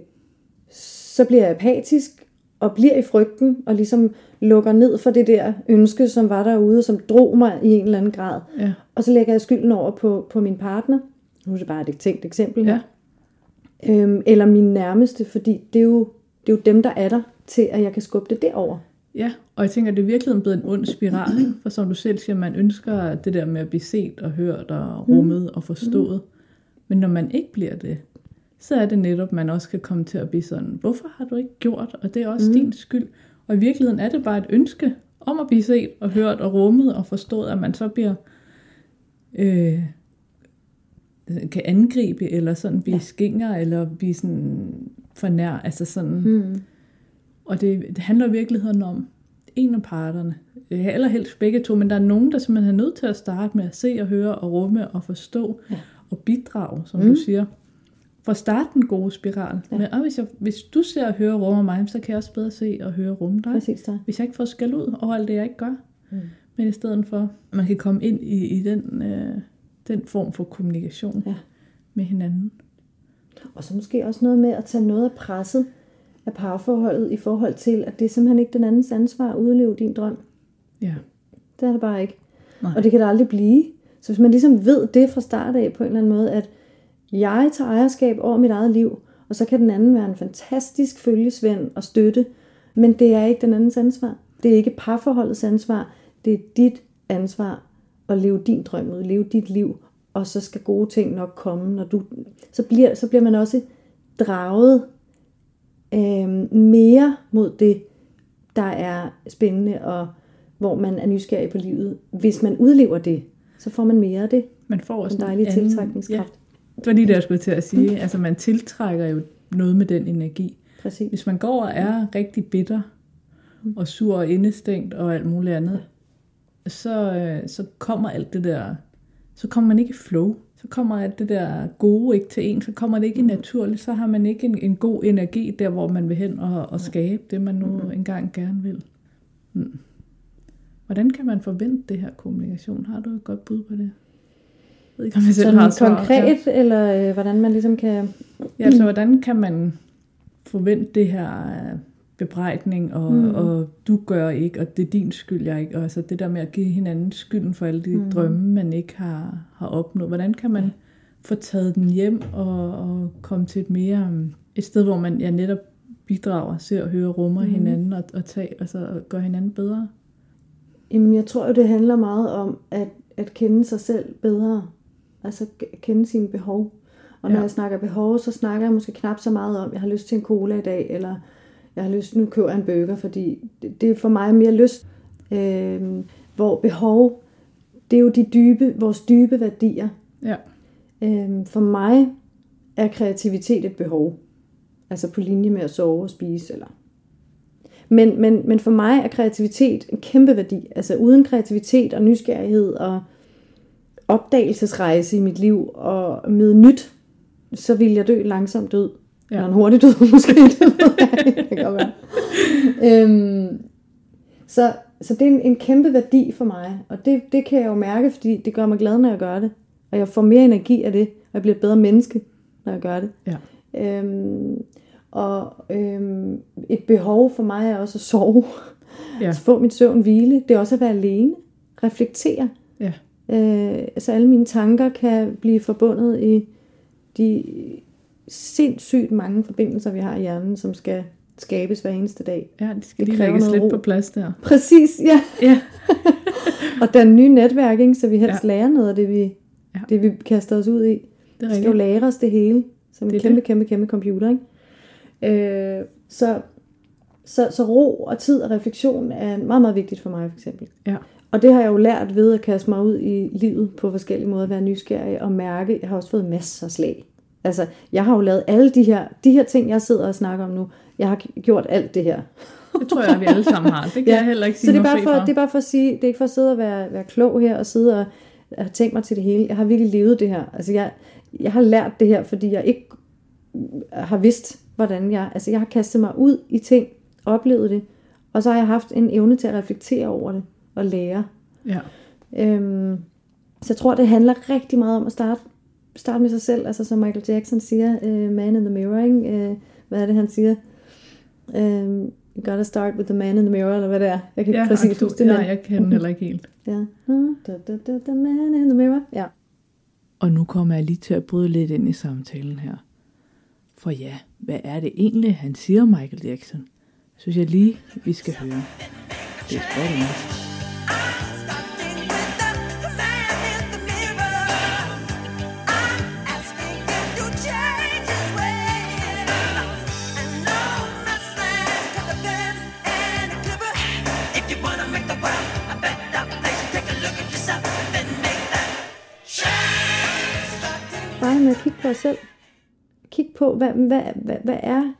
så bliver jeg apatisk og bliver i frygten og ligesom lukker ned for det der ønske, som var derude, som drog mig i en eller anden grad. Ja. Og så lægger jeg skylden over på, på min partner. Nu er det bare et tænkt eksempel her. Ja. Øhm, eller min nærmeste, fordi det er, jo, det er jo dem, der er der til, at jeg kan skubbe det derover.
Ja, og jeg tænker, at det er virkelig blevet en ond spiral, ikke? for som du selv siger, man ønsker det der med at blive set og hørt og rummet mm. og forstået. Mm. Men når man ikke bliver det, så er det netop, man også kan komme til at blive sådan, hvorfor har du ikke gjort, og det er også mm. din skyld. Og i virkeligheden er det bare et ønske om at blive set og hørt og rummet og forstået, at man så bliver øh, kan angribe, eller sådan blive ja. skinger, eller blive sådan fornær, altså sådan... Mm og det, det handler i virkeligheden om en af parterne. Eller helst begge to, men der er nogen, der simpelthen er nødt til at starte med at se og høre og rumme og forstå ja. og bidrage, som mm. du siger. For at starte den gode spiral. Ja. Men og hvis, jeg, hvis du ser og hører og rummer mig, så kan jeg også bedre se og høre og rumme dig. Præcis der. Hvis jeg ikke får skal ud over alt det, jeg ikke gør. Mm. Men i stedet for, at man kan komme ind i, i den, øh, den form for kommunikation ja. med hinanden.
Og så måske også noget med at tage noget af presset af parforholdet i forhold til, at det er simpelthen ikke den andens ansvar at udleve din drøm. Ja. Det er det bare ikke. Nej. Og det kan det aldrig blive. Så hvis man ligesom ved det fra start af på en eller anden måde, at jeg tager ejerskab over mit eget liv, og så kan den anden være en fantastisk følgesvend og støtte, men det er ikke den andens ansvar. Det er ikke parforholdets ansvar. Det er dit ansvar at leve din drøm ud, leve dit liv, og så skal gode ting nok komme, når du... Så bliver, så bliver man også draget øh, mere mod det, der er spændende, og hvor man er nysgerrig på livet. Hvis man udlever det, så får man mere af det.
Man får også
en dejlig tiltrækningskraft. Ja.
Det var lige det, jeg skulle til at sige. Mm. Altså, man tiltrækker jo noget med den energi.
Præcis.
Hvis man går og er mm. rigtig bitter, mm. og sur og indestængt og alt muligt andet, så, øh, så kommer alt det der, så kommer man ikke i flow så kommer alt det der gode ikke til en, så kommer det ikke mm. naturligt, så har man ikke en, en god energi der, hvor man vil hen og, og skabe det, man nu mm. engang gerne vil. Mm. Hvordan kan man forvente det her kommunikation? Har du et godt bud på det?
Jeg ved ikke, om jeg selv har konkret, ja. eller øh, hvordan man ligesom kan...
Ja, altså hvordan kan man forvente det her, bebrejdning, og, mm. og du gør ikke, og det er din skyld, jeg ikke. Og altså det der med at give hinanden skylden for alle de mm. drømme, man ikke har, har opnået. Hvordan kan man få taget den hjem og, og komme til et mere et sted, hvor man ja, netop bidrager, ser og hører, rummer mm. hinanden og, og, tage, altså, og gør hinanden bedre?
Jamen, jeg tror jo, det handler meget om at, at kende sig selv bedre. Altså kende sine behov. Og når ja. jeg snakker behov, så snakker jeg måske knap så meget om, jeg har lyst til en cola i dag, eller jeg har lyst, nu køber jeg en burger, fordi det, det er for mig mere lyst. Øh, hvor behov, det er jo de dybe, vores dybe værdier.
Ja.
Øh, for mig er kreativitet et behov. Altså på linje med at sove og spise. Eller. Men, men, men for mig er kreativitet en kæmpe værdi. Altså uden kreativitet og nysgerrighed og opdagelsesrejse i mit liv og møde nyt, så vil jeg dø langsomt død. Ja. Eller en hurtig død måske. det kan godt være. øhm, så, så det er en, en kæmpe værdi for mig. Og det, det kan jeg jo mærke, fordi det gør mig glad, når jeg gør det. Og jeg får mere energi af det. Og jeg bliver et bedre menneske, når jeg gør det.
Ja.
Øhm, og øhm, et behov for mig er også at sove. Ja. At få min søvn hvile. Det er også at være alene. Reflektere.
Ja.
Øh, så alle mine tanker kan blive forbundet i de sindssygt mange forbindelser, vi har i hjernen, som skal skabes hver eneste dag.
Ja, det skal det lige lægges lidt ro. på plads der.
Præcis, ja.
ja.
og der er en ny netværk, ikke, så vi helst ja. lærer noget af det, vi, ja. det, vi kaster os ud i. Det er skal jo lære os det hele, som en kæmpe, det. kæmpe, kæmpe computer. Ikke? Øh, så, så, så ro og tid og refleksion er meget, meget vigtigt for mig, for eksempel.
Ja.
Og det har jeg jo lært ved at kaste mig ud i livet på forskellige måder, være nysgerrig og mærke. Jeg har også fået masser af slag. Altså, jeg har jo lavet alle de her, de her ting, jeg sidder og snakker om nu. Jeg har gjort alt det her.
Det tror jeg, vi alle sammen har. Det kan ja. jeg heller ikke sige
Så det er, bare for, for. det er bare for at sige, det er ikke for at sidde og være, være klog her og sidde og have tænkt mig til det hele. Jeg har virkelig levet det her. Altså, jeg, jeg har lært det her, fordi jeg ikke har vidst, hvordan jeg... Altså, jeg har kastet mig ud i ting, oplevet det, og så har jeg haft en evne til at reflektere over det og lære.
Ja.
Øhm, så jeg tror, det handler rigtig meget om at starte, starte med sig selv. Altså som Michael Jackson siger, uh, man in the mirror, ikke? Uh, hvad er det, han siger? Um, you gotta start with the man in the mirror, eller hvad det er. Jeg kan ikke ja, præcis huske det.
Nej, jeg kender heller ikke helt.
Ja. Da, da, da, the man in the mirror. Ja.
Og nu kommer jeg lige til at bryde lidt ind i samtalen her. For ja, hvad er det egentlig, han siger, Michael Jackson? Synes jeg lige, vi skal høre. Det er spændende.
På os selv. Kig på, hvad, hvad, hvad, hvad er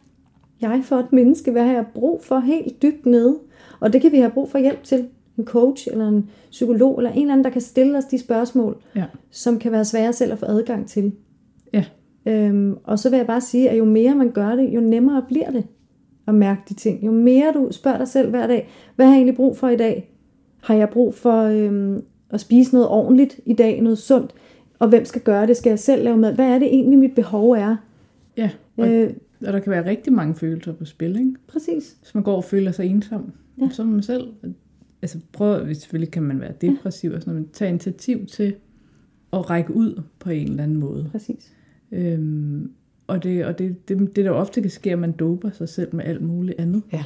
jeg for et menneske? Hvad har jeg brug for helt dybt nede? Og det kan vi have brug for hjælp til. En coach eller en psykolog eller en eller anden, der kan stille os de spørgsmål,
ja.
som kan være svære selv at få adgang til.
Ja.
Øhm, og så vil jeg bare sige, at jo mere man gør det, jo nemmere bliver det at mærke de ting. Jo mere du spørger dig selv hver dag, hvad har jeg egentlig brug for i dag? Har jeg brug for øhm, at spise noget ordentligt i dag, noget sundt? Og hvem skal gøre det? Skal jeg selv lave mad? Hvad er det egentlig, mit behov er?
Ja, og, øh, og der kan være rigtig mange følelser på spil, ikke?
Præcis.
Hvis man går og føler sig ensom, ja. så man selv... Altså prøv, selvfølgelig kan man være depressiv ja. og sådan noget, men tag initiativ til at række ud på en eller anden måde.
Præcis.
Øhm, og det, og det, det, det der ofte kan ske, at man doper sig selv med alt muligt andet.
Ja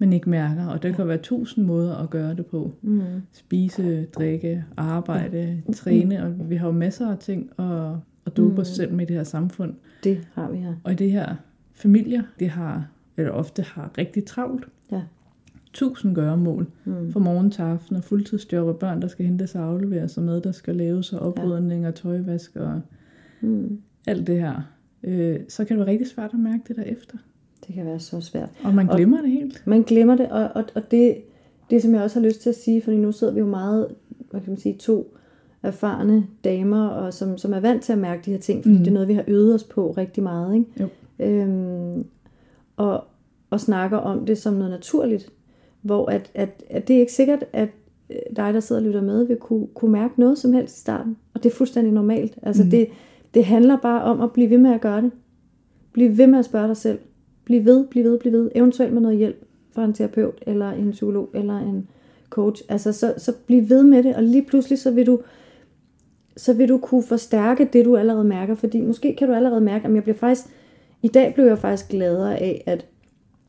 men ikke mærker. Og der kan være tusind måder at gøre det på.
Mm.
Spise, drikke, arbejde, ja. træne, og vi har jo masser af ting at, at dope mm. os selv med i det her samfund.
Det har vi her.
Og i det her familier, det har, eller ofte har rigtig travlt.
Ja.
Tusind gøremål mm. fra morgen til aften, og fuldtidsjob og børn, der skal hentes og afleveres, og med, der skal laves, og oprydning og tøjvask og mm. alt det her. Øh, så kan det være rigtig svært at mærke det der efter.
Det kan være så svært.
Og man glemmer og, det helt.
Man glemmer det, og, og, og det, det som jeg også har lyst til at sige, fordi nu sidder vi jo meget, hvad kan man sige, to erfarne damer, og som, som er vant til at mærke de her ting, fordi mm. det er noget, vi har øvet os på rigtig meget. Ikke?
Jo.
Øhm, og, og snakker om det som noget naturligt, hvor at, at, at det er ikke sikkert, at øh, dig, der sidder og lytter med, vil kunne, kunne mærke noget som helst i starten. Og det er fuldstændig normalt. Altså mm. det, det handler bare om at blive ved med at gøre det. Bliv ved med at spørge dig selv. Bliv ved, bliv ved, bliv ved. Eventuelt med noget hjælp. for en terapeut, eller en psykolog, eller en coach. Altså, så, så bliv ved med det, og lige pludselig, så vil du så vil du kunne forstærke det, du allerede mærker. Fordi måske kan du allerede mærke, at jeg bliver faktisk, i dag blev jeg faktisk gladere af, at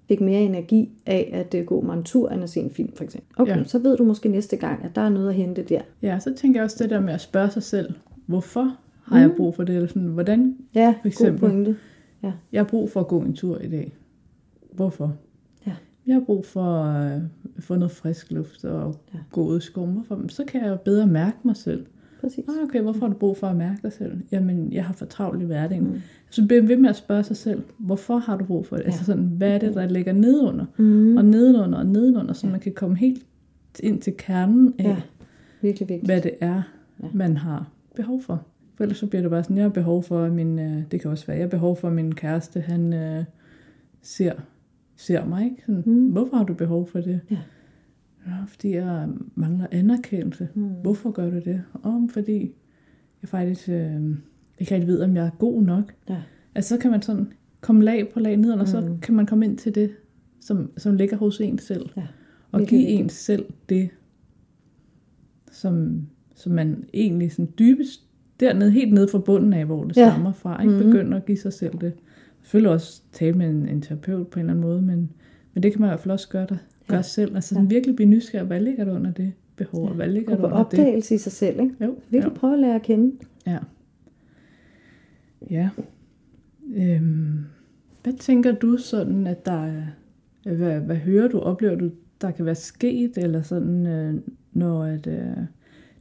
fik mere energi af at øh, gå mig en tur, end at se en film, for eksempel. Okay, ja. så ved du måske næste gang, at der er noget at hente der.
Ja, så tænker jeg også det der med at spørge sig selv, hvorfor har mm. jeg brug for det? Eller sådan, hvordan,
ja, for eksempel, god pointe. Ja.
Jeg har brug for at gå en tur i dag. Hvorfor?
Ja.
Jeg har brug for at øh, få noget frisk luft og ja. gå ud i skoven. Hvorfor? Så kan jeg bedre mærke mig selv.
Præcis.
Ah, okay, hvorfor har du brug for at mærke dig selv? Jamen, jeg har for travlt i hverdagen. Mm. Så bliver ved med at spørge sig selv, hvorfor har du brug for det? Ja. Altså sådan, hvad er det, der ligger nedunder? Mm. Og nedenunder og nedenunder, så ja. man kan komme helt ind til kernen af,
ja. Virkelig vigtigt.
hvad det er, ja. man har behov for. For ellers så bliver det bare sådan, jeg har behov for, at min, øh, det kan også være, jeg har behov for, at min kæreste, han øh, ser, ser mig. Ikke? Sådan, mm. Hvorfor har du behov for det?
Ja.
Ja, fordi jeg mangler anerkendelse. Mm. Hvorfor gør du det? Om fordi jeg faktisk øh, ikke rigtig ved, om jeg er god nok.
Ja.
Altså så kan man sådan komme lag på lag ned, og mm. så kan man komme ind til det, som, som ligger hos en selv.
Ja.
Og give en selv det, som, som man egentlig sådan dybest dernede, helt nede fra bunden af, hvor det ja. stammer fra. Ikke mm. begynde at give sig selv det. Selvfølgelig også tale med en, en terapeut på en eller anden måde, men, men det kan man i hvert fald også gøre der gør ja. selv. Altså ja. virkelig blive nysgerrig, hvad ligger der under det behov, ja. hvad ligger der under
opdagelse det? i sig selv, ikke?
Jo.
Virkelig
jo.
prøve at lære at kende.
Ja. Ja. Øhm, hvad tænker du sådan, at der er, hvad, hvad hører du, oplever du, der kan være sket, eller sådan, øh, når et, øh,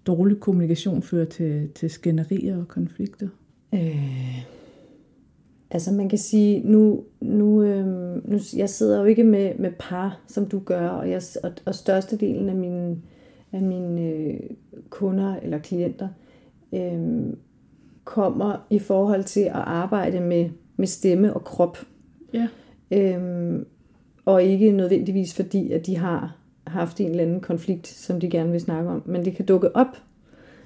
dårlig kommunikation fører til, til skænderier og konflikter?
Øh, Altså man kan sige, nu, nu, øhm, nu jeg sidder jo ikke med, med par, som du gør, og, jeg, og, og størstedelen af mine, af mine øh, kunder eller klienter øhm, kommer i forhold til at arbejde med, med stemme og krop.
Ja.
Øhm, og ikke nødvendigvis fordi, at de har haft en eller anden konflikt, som de gerne vil snakke om. Men det kan dukke op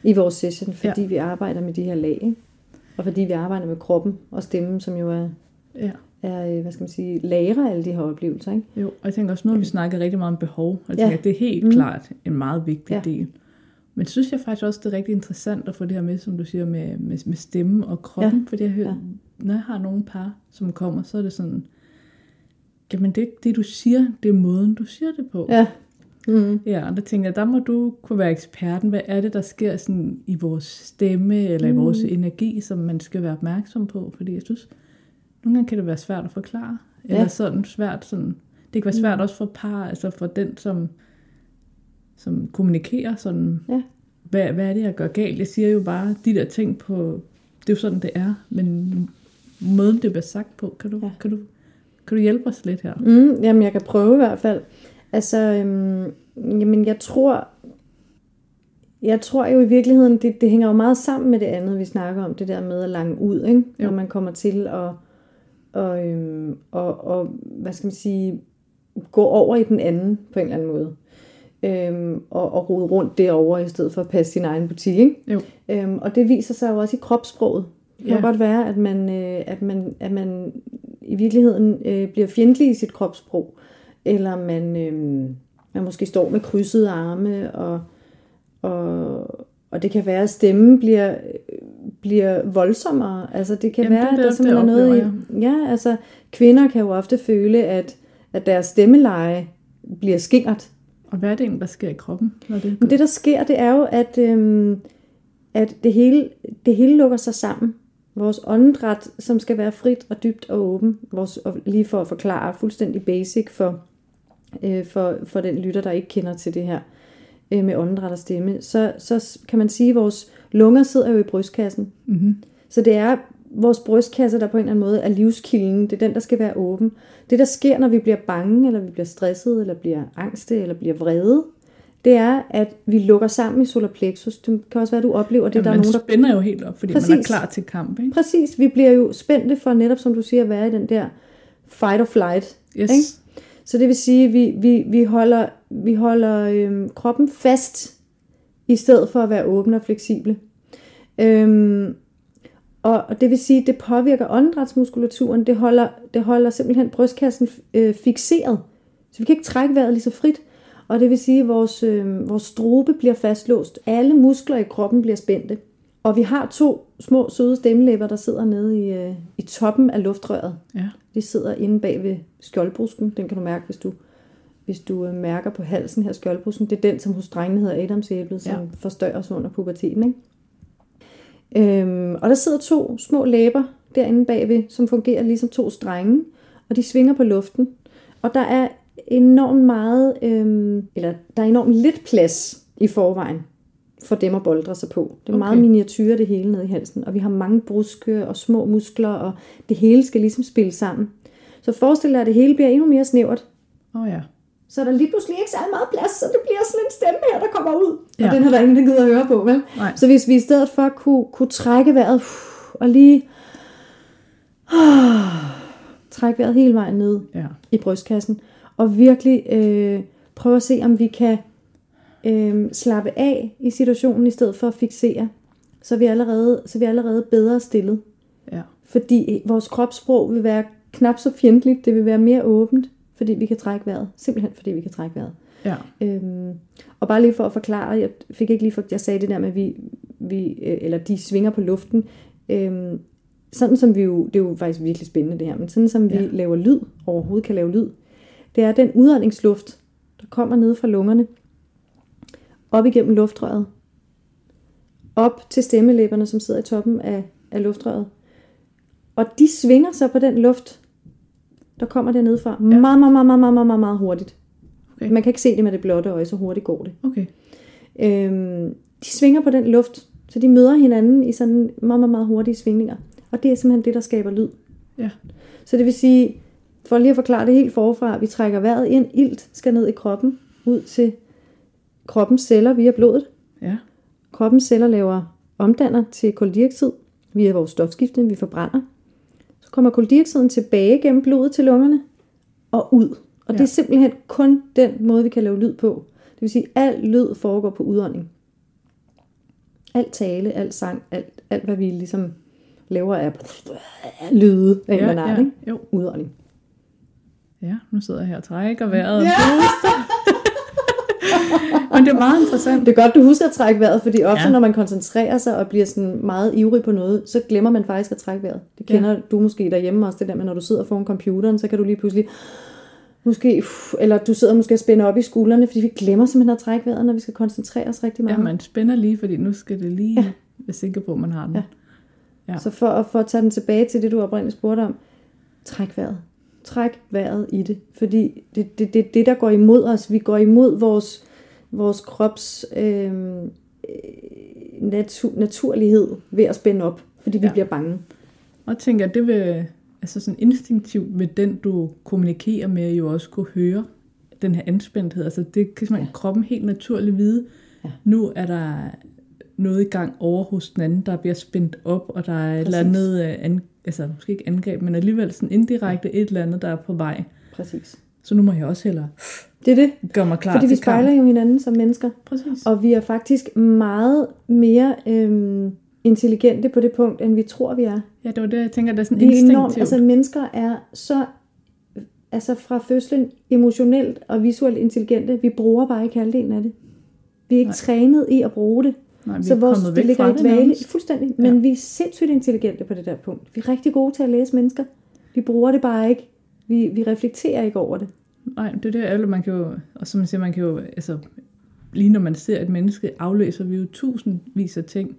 i vores session, fordi ja. vi arbejder med de her lag. Ikke? Og fordi vi arbejder med kroppen og stemmen, som jo er,
ja.
er hvad skal man sige, lagre alle de her oplevelser. Ikke?
Jo, og jeg tænker også, nu har vi snakket rigtig meget om behov, og jeg tænker, ja. at det er helt mm. klart en meget vigtig ja. del. Men synes jeg faktisk også, det er rigtig interessant at få det her med, som du siger, med, med, med stemme og kroppen, ja. fordi jeg hører, ja. når jeg har nogle par, som kommer, så er det sådan, jamen det, det du siger, det er måden, du siger det på.
Ja.
Mm. Ja, og der tænker jeg, der må du kunne være eksperten. Hvad er det, der sker sådan i vores stemme eller mm. i vores energi, som man skal være opmærksom på? Fordi jeg synes, nogle gange kan det være svært at forklare. Eller ja. sådan svært sådan, det kan være svært mm. også for par, altså for den, som, som kommunikerer sådan,
ja.
hvad, hvad er det, jeg gør galt? Jeg siger jo bare de der ting på, det er jo sådan, det er, men måden, det bliver sagt på, kan du, ja. kan du, kan du hjælpe os lidt her?
Mm, jamen, jeg kan prøve i hvert fald. Altså, øhm, jamen jeg tror, jeg tror jo i virkeligheden, det, det hænger jo meget sammen med det andet, vi snakker om, det der med at lange ud, ikke? når man kommer til at, og, øhm, og, og, hvad skal man sige, gå over i den anden på en eller anden måde. Øhm, og, og rode rundt derovre i stedet for at passe sin egen butik. Ikke?
Jo.
Øhm, og det viser sig jo også i kropssproget. Det kan ja. godt være, at man, øh, at man, at man i virkeligheden øh, bliver fjendtlig i sit kropssprog eller man, øh, man måske står med krydsede arme, og, og, og det kan være, at stemmen bliver, bliver voldsommere. Altså det kan Jamen, være, det, at der simpelthen er noget i... Ja, altså kvinder kan jo ofte føle, at, at deres stemmeleje bliver skingert.
Og hvad er det egentlig, der sker i kroppen?
Når det, Men det, der sker, det er jo, at, øhm, at det, hele, det hele lukker sig sammen. Vores åndedræt, som skal være frit og dybt og åben, vores, og lige for at forklare fuldstændig basic for, øh, for, for den lytter, der ikke kender til det her øh, med åndedræt og stemme, så, så kan man sige, at vores lunger sidder jo i brystkassen.
Mm-hmm.
Så det er vores brystkasse, der på en eller anden måde er livskilden. Det er den, der skal være åben. Det, der sker, når vi bliver bange, eller vi bliver stresset, eller bliver angste, eller bliver vrede, det er, at vi lukker sammen i solar plexus. Det kan også være, at du oplever det.
Ja, der er nogen, der spænder jo helt op, fordi Præcis. man er klar til kamp. Ikke?
Præcis. Vi bliver jo spændte for netop, som du siger, at være i den der fight or flight.
Yes.
Ikke? Så det vil sige, at vi, vi, vi holder, vi holder øhm, kroppen fast, i stedet for at være åbne og fleksible. Øhm, og, og det vil sige, at det påvirker åndedrætsmuskulaturen. Det holder, det holder simpelthen brystkassen øh, fixeret. Så vi kan ikke trække vejret lige så frit. Og det vil sige, at vores, øh, vores strobe bliver fastlåst. Alle muskler i kroppen bliver spændte. Og vi har to små søde stemmelæber, der sidder nede i, øh, i toppen af luftrøret.
Ja.
De sidder inde bag ved skjoldbrusken. Den kan du mærke, hvis du, hvis du øh, mærker på halsen her skjoldbrusken. Det er den, som hos drengene hedder Adamsæblet, som
Ja.
sig under puberteten. Ikke? Øhm, og der sidder to små læber derinde bagved, som fungerer ligesom to strenge. Og de svinger på luften. Og der er enormt meget, øhm, eller der er enormt lidt plads i forvejen for dem at boldre sig på. Det er
Okay.
meget miniatyre det hele nede i halsen, og vi har mange bruske og små muskler, og det hele skal ligesom spille sammen. Så forestil dig, at det hele bliver endnu mere snævert.
Åh oh, ja.
Så er der lige pludselig ikke særlig meget plads, så det bliver sådan en stemme her, der kommer ud. Ja. Og den har der ingen, der gider at høre på, vel?
Nej.
Så hvis vi i stedet for kunne, kunne trække vejret, uh, og lige trække vejret hele vejen ned
Ja.
i brystkassen, og virkelig øh, prøve at se, om vi kan øh, slappe af i situationen, i stedet for at fixere, så er vi allerede, så er vi allerede bedre stillet.
Ja.
Fordi vores kropssprog vil være knap så fjendtligt, det vil være mere åbent, fordi vi kan trække vejret. Simpelthen fordi vi kan trække vejret.
Ja.
Øhm, og bare lige for at forklare, jeg fik ikke lige for, jeg sagde det der med, at vi, vi øh, eller de svinger på luften. Øhm, sådan som vi jo, det er jo faktisk virkelig spændende det her, men sådan som vi
Ja.
laver lyd, overhovedet kan lave lyd, det er den udåndingsluft, der kommer ned fra lungerne, op igennem luftrøret, op til stemmelæberne, som sidder i toppen af, af luftrøret. Og de svinger så på den luft, der kommer dernede fra, ja. meget, meget, meget, meget, meget, meget, meget hurtigt.
Okay.
Man kan ikke se det med det blotte øje, så hurtigt går det.
Okay.
Øhm, de svinger på den luft, så de møder hinanden i sådan meget, meget, meget hurtige svingninger. Og det er simpelthen det, der skaber lyd.
Ja.
Så det vil sige, for lige at forklare det helt forfra, vi trækker vejret ind, ilt skal ned i kroppen, ud til kroppens celler via blodet.
Ja.
Kroppens celler laver omdanner til koldioxid via vores stofskifte, vi forbrænder. Så kommer koldioxiden tilbage gennem blodet til lungerne og ud. Og ja. det er simpelthen kun den måde, vi kan lave lyd på. Det vil sige, at al lyd foregår på udånding. Alt tale, alt sang, alt, alt hvad vi ligesom laver af lyde af en
Ja,
art,
ja.
ikke?
Jo.
Udånding.
Ja, nu sidder jeg her og trækker vejret. Ja. Men det er meget interessant.
Det er godt, du husker at trække vejret, fordi ofte ja. Når man koncentrerer sig og bliver sådan meget ivrig på noget, så glemmer man faktisk at trække vejret. Det kender ja. du måske derhjemme også, det der med, når du sidder foran computeren, så kan du lige pludselig, måske, uff, eller du sidder måske og spænder op i skuldrene, fordi vi glemmer simpelthen at trække vejret, når vi skal koncentrere os rigtig meget.
Ja, man spænder lige, fordi nu skal det lige ja. være sikker på, at man har den.
Ja.
Ja.
Så for, at- for at tage den tilbage til det, du oprindeligt spurgte om, træk vejret. Træk vejret i det, fordi det det, det, det, der går imod os. Vi går imod vores, vores krops øh, natur, naturlighed ved at spænde op, fordi vi
Ja.
bliver bange.
Og jeg tænker, det vil altså sådan instinktivt med den, du kommunikerer med, jo også kunne høre den her anspændthed. Altså det kan simpelthen ja. kroppen helt naturligt vide.
Ja.
Nu er der noget i gang over hos den anden, der bliver spændt op, og der er et eller
Præcis.
andet, øh, altså måske ikke angreb, men alligevel sådan indirekte et eller andet, der er på vej.
Præcis.
Så nu må jeg også hellere
Det er det.
gøre mig klar
Fordi vi
til kamp.
spejler jo hinanden som mennesker.
Præcis.
Og vi er faktisk meget mere øhm, intelligente på det punkt, end vi tror, vi er.
Ja, det var det, jeg tænker, det er sådan
Vi er enormt,
instinktivt.
altså mennesker er så altså fra fødslen emotionelt og visuelt intelligente. Vi bruger bare ikke halvdelen af det. Vi er ikke
Nej.
trænet i at bruge det.
Nej, vi
så vores,
kommet
det
væk
ligger i dvale.
nærmest.
Fuldstændig. Men
Ja.
vi er sindssygt intelligente på det der punkt. Vi er rigtig gode til at læse mennesker. Vi bruger det bare ikke. Vi, vi reflekterer ikke over det.
Nej, det er det, alle, man kan jo, og som man siger, man kan jo, altså, lige når man ser et menneske, aflæser vi jo tusindvis af ting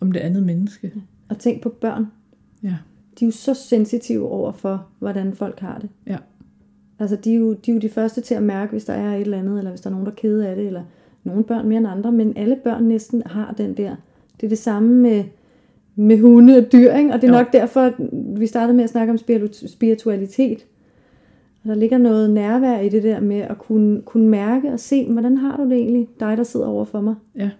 om det andet menneske.
Og tænk på børn.
Ja,
De er jo så sensitive over for, hvordan folk har det.
ja,
Altså, de er, jo, de er jo de første til at mærke, hvis der er et eller andet, eller hvis der er nogen, der er kede af det, eller nogle børn mere end andre, men alle børn næsten har den der. Det er det samme med, med hunde og dyr, ikke? og det er
Jo.
nok derfor, at vi startede med at snakke om spiritu- spiritualitet. Og der ligger noget nærvær i det der med at kunne, kunne mærke og se, hvordan har du det egentlig, dig der sidder over for mig.
ja.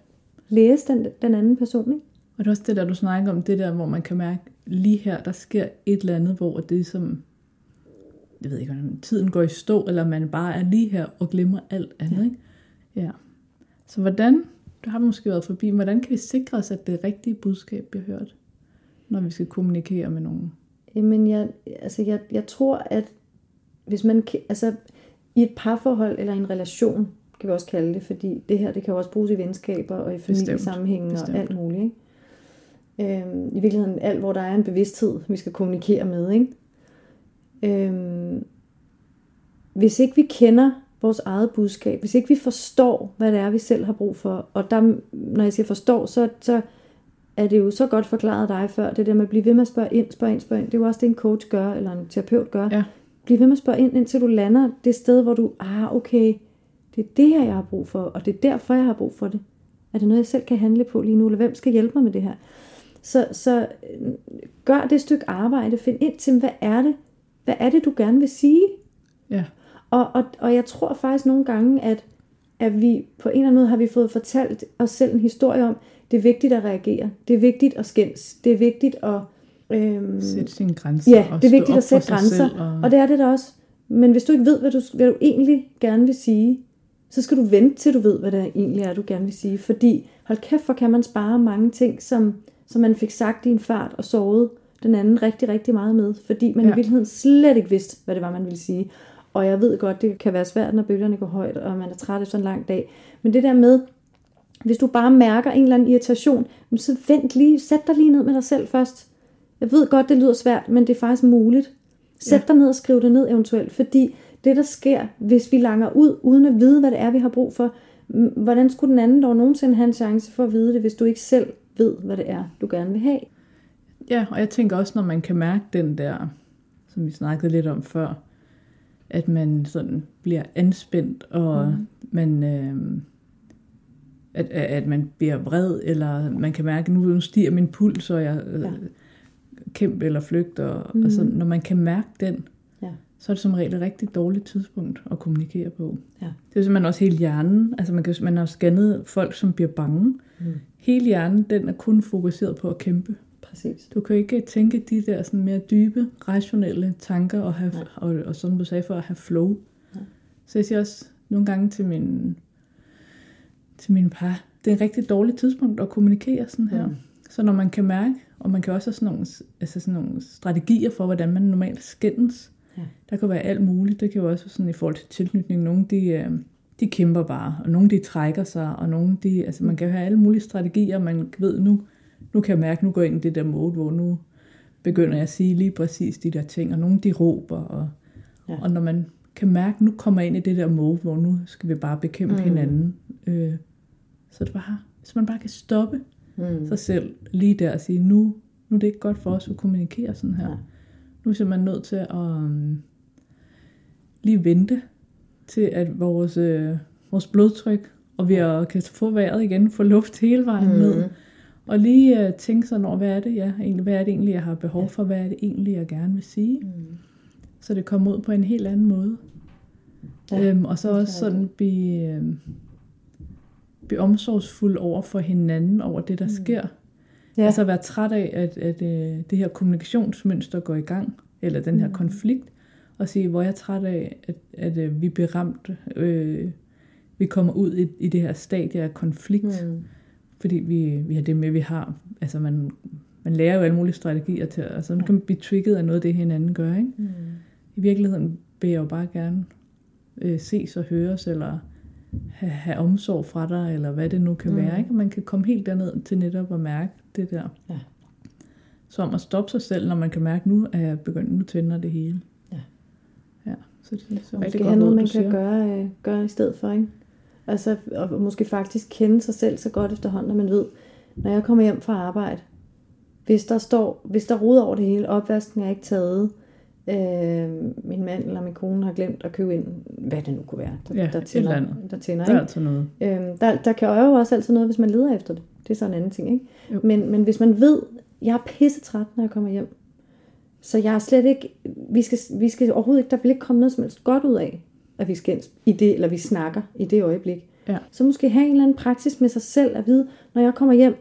Læse den, den anden person, ikke?
Og det er også det der, du snakker om, det der, hvor man kan mærke, lige her, der sker et eller andet, hvor det som, jeg ved ikke, om tiden går i stå, eller man bare er lige her og glemmer alt andet, ja. ikke? Ja. Så hvordan, det har måske været forbi, hvordan kan vi sikre os, at det rigtige budskab bliver hørt, når vi skal kommunikere med nogen?
Jamen, jeg, altså jeg, jeg tror, at hvis man, altså, i et parforhold eller en relation, kan vi også kalde det, fordi det her, det kan jo også bruges i venskaber og i familiesammenhænge og alt muligt. Ikke? Øhm, I virkeligheden alt, hvor der er en bevidsthed, vi skal kommunikere med. Ikke? Øhm, hvis ikke vi kender vores eget budskab, hvis ikke vi forstår, hvad det er, vi selv har brug for, og der, når jeg siger forstår, så, så er det jo så godt forklaret dig før, det der med at blive ved med at spørge ind, spørge ind, spørge ind. Det er jo også det, en coach gør, eller en terapeut gør. Ja. Bliv ved med at spørge ind, indtil du lander det sted, hvor du, ah okay, det er det her, jeg har brug for, og det er derfor, jeg har brug for det. Er det noget, jeg selv kan handle på lige nu, eller hvem skal hjælpe mig med det her? Så, så gør det stykke arbejde, find ind til, hvad er det, hvad er det, du gerne vil sige?
Ja.
Og, og, og jeg tror faktisk nogle gange, at, at vi på en eller anden måde har vi fået fortalt os selv en historie om, det er vigtigt at reagere, det er vigtigt at skændes, det er vigtigt at...
Øhm, sætte sine grænser.
Ja, det er vigtigt at sætte grænser, og... og det er det da også. Men hvis du ikke ved, hvad du, hvad du egentlig gerne vil sige, så skal du vente til du ved, hvad det egentlig er, du gerne vil sige. Fordi hold kæft, for kan man spare mange ting, som, som man fik sagt i en fart og sovet den anden rigtig, rigtig meget med. Fordi man ja. i virkeligheden slet ikke vidste, hvad det var, man ville sige. Og jeg ved godt, det kan være svært, når bølgerne går højt, og man er træt efter en lang dag. Men det der med, hvis du bare mærker en eller anden irritation, så vent lige, sæt dig lige ned med dig selv først. Jeg ved godt, det lyder svært, men det er faktisk muligt. Sæt ja. dig ned og skriv det ned eventuelt, fordi det der sker, hvis vi langer ud, uden at vide, hvad det er, vi har brug for, hvordan skulle den anden dog nogensinde have en chance for at vide det, hvis du ikke selv ved, hvad det er, du gerne vil have?
Ja, og jeg tænker også, når man kan mærke den der, som vi snakkede lidt om før, at man sådan bliver anspændt, og mm. man, øh, at, at man bliver vred, eller man kan mærke, at nu stiger min puls, og jeg øh, ja. kæmper eller flygter. Og, mm. sådan, når man kan mærke den, ja. så er det som regel et rigtig dårligt tidspunkt at kommunikere på. Ja. Det er simpelthen også hele hjernen. Altså man, kan, man har scannet folk, som bliver bange. Mm. Hele hjernen, den er kun fokuseret på at kæmpe.
Præcis.
Du kan ikke tænke de der sådan mere dybe, rationelle tanker, og, have, og, og som du sagde for at have flow. Nej. Så jeg siger også nogle gange til min, til min par, det er et rigtig dårligt tidspunkt at kommunikere sådan her. Mm. Så når man kan mærke, og man kan også have sådan nogle, altså sådan nogle strategier for, hvordan man normalt skændes. Ja. Der kan være alt muligt. Det kan jo også være sådan i forhold til tilknytning. Nogle de, øh, de kæmper bare, og nogle de trækker sig, og nogle de, altså man kan have alle mulige strategier, man ved nu, nu kan jeg mærke, nu går jeg ind i det der mode, hvor nu begynder jeg at sige lige præcis de der ting, og nogle de råber, og, ja. og når man kan mærke, nu kommer jeg ind i det der mode, hvor nu skal vi bare bekæmpe mm. hinanden, øh, så det bare, hvis man bare kan stoppe mm. sig selv lige der og sige, nu, nu er det ikke godt for os at kommunikere sådan her. Ja. Nu er simpelthen nødt til at um, lige vente til, at vores, øh, vores blodtryk, og vi er, kan få vejret igen, få luft hele vejen mm. ned, og lige uh, tænke sådan over, hvad er det, jeg, egentlig, hvad er det egentlig, jeg har behov for, hvad er det egentlig, jeg gerne vil sige. Mm. Så det kommer ud på en helt anden måde. Ja, øhm, og så også sådan blive, øh, blive omsorgsfuld over for hinanden, over det, der mm. sker. Ja. Altså være træt af, at, at, øh, det her kommunikationsmønster går i gang, eller den her mm. konflikt, og sige, hvor jeg er træt af, at, at, at øh, vi bliver ramt, øh, vi kommer ud i, i det her stadie af konflikt, mm. Fordi vi, vi har det med, vi har. Altså man, man lærer jo alle mulige strategier til, altså man kan blive trigget af noget af det, hinanden gør. Ikke? Mm. I virkeligheden vil jeg jo bare gerne øh, ses og høres, eller have, have omsorg fra dig, eller hvad det nu kan mm. være. Ikke? Man kan komme helt derned til netop at mærke det der. Ja. Så om at stoppe sig selv, når man kan mærke, nu er jeg begyndt, nu tænder det hele. Ja. Ja, så det,
så er måske have noget, man kan gøre, øh, gøre i stedet for, ikke? Altså, og måske faktisk kende sig selv så godt efterhånden, at man ved, når jeg kommer hjem fra arbejde, hvis der står, hvis der ruder over det hele, opvasken er ikke taget, øh, min mand eller min kone har glemt at købe ind, hvad det nu kunne være, der,
ja,
der tænder.
Der, tænder der er altid noget.
Øh, der, der kan jo også altid noget, hvis man leder efter det. Det er så en anden ting, ikke? Men, men hvis man ved, jeg er pisse træt, når jeg kommer hjem, så jeg er slet ikke, vi skal, vi skal overhovedet ikke, der vil ikke komme noget som helst godt ud af, at vi skal i det, eller vi snakker i det øjeblik. Ja. Så måske have en eller anden praksis med sig selv at vide, når jeg kommer hjem,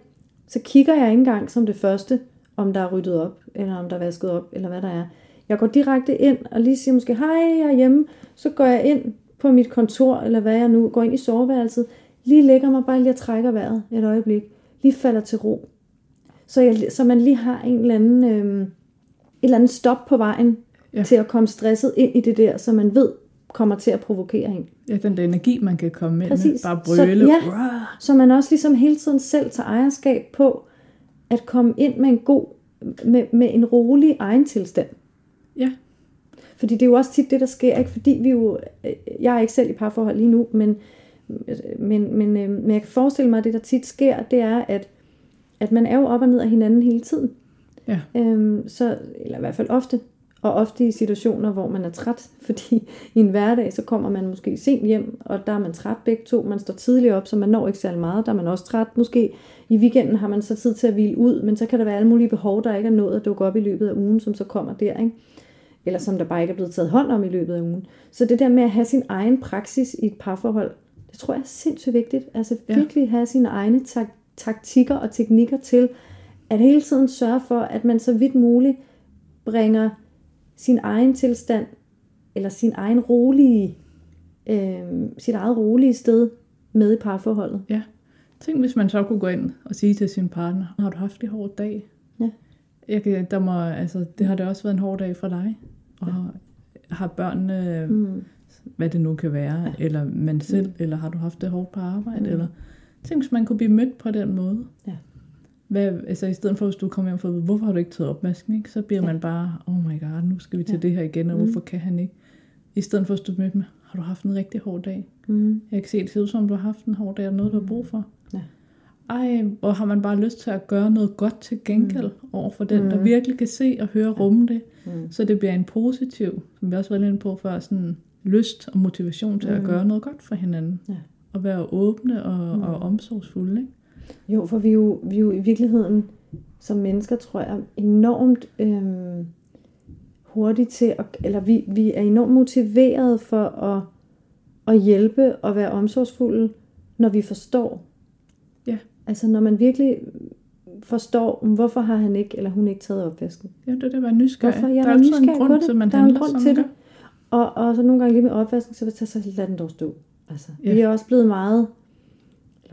så kigger jeg ikke engang som det første, om der er ryddet op, eller om der er vasket op, eller hvad der er. Jeg går direkte ind og lige siger måske, hej, jeg er hjemme. Så går jeg ind på mit kontor, eller hvad jeg nu, går ind i soveværelset, lige lægger mig bare lige og trækker vejret et øjeblik, lige falder til ro. Så, jeg, så man lige har en eller anden, øh, et eller andet stop på vejen ja. til at komme stresset ind i det der, så man ved, kommer til at provokere en.
Ja, den der energi, man kan komme ind med.
Præcis.
Bare
Så-
brøle.
ja.
Rah!
Så man også ligesom hele tiden selv tager ejerskab på at komme ind med en god, med, med en rolig egen tilstand.
Ja,
Fordi det er jo også tit det, der sker, ikke? Fordi vi jo, øh, jeg er ikke selv i parforhold lige nu, men, men, men, øh, men jeg kan forestille mig, at det, der tit sker, det er, at, at man er jo op og ned af hinanden hele tiden.
ja.
Øhm, så, eller i hvert fald ofte. Og ofte i situationer, hvor man er træt, fordi i en hverdag, så kommer man måske sent hjem, og der er man træt begge to. Man står tidligt op, så man når ikke særlig meget. Der er man også træt måske. I weekenden har man så tid til at hvile ud, men så kan der være alle mulige behov, der ikke er nået at dukke op i løbet af ugen, som så kommer der, ikke? Eller som der bare ikke er blevet taget hånd om i løbet af ugen. Så det der med at have sin egen praksis i et parforhold, det tror jeg er sindssygt vigtigt. Altså
Ja.
virkelig have sine egne tak- taktikker og teknikker til, at hele tiden sørge for, at man så vidt muligt bringer sin egen tilstand, eller sin egen rolige, øh, sit eget rolige sted med i parforholdet.
ja. Tænk, hvis man så kunne gå ind og sige til sin partner, har du haft en hård dag?
Ja.
Jeg kan, der må, altså, det har det også været en hård dag for dig. Og har børnene, mm. hvad det nu kan være, ja. eller man selv, mm. eller har du haft det hårdt på arbejde, mm. eller tænk, hvis man kunne blive mødt på den måde.
Ja.
Hvad, altså i stedet for, hvis du kommer hjem og får hvorfor har du ikke taget opvasken, ikke? så bliver ja. man bare, oh my god, nu skal vi til ja. det her igen, og mm. hvorfor kan han ikke? I stedet for at stå mødt med, har du haft en rigtig hård dag?
Mm.
Jeg kan se, det ser ud som, om du har haft en hård dag, og noget, du har brug for.
Ja.
Ej, hvor har man bare lyst til at gøre noget godt til gengæld mm. over for den, der virkelig kan se og høre rumme det. Mm. Så det bliver en positiv, som vi også var lidt på før, sådan lyst og motivation til mm. at gøre noget godt for hinanden.
Ja.
Og være åbne og, mm. og omsorgsfulde. Ikke?
Jo, for vi er jo, vi er jo i virkeligheden som mennesker, tror jeg, enormt øhm, hurtigt til, at, eller vi, vi er enormt motiveret for at, at hjælpe og være omsorgsfulde, når vi forstår.
Ja.
Altså når man virkelig forstår, hvorfor har han ikke eller hun ikke taget opvasken.
Ja, det er være nysgerrig.
Hvorfor? Jeg
der
er
altid en grund til, man
Der er en grund til det.
gør.
Og, og så nogle gange lige med opvasken, så vil jeg tage så lad den dog stå. Altså,
Ja.
ja. Vi er også blevet meget,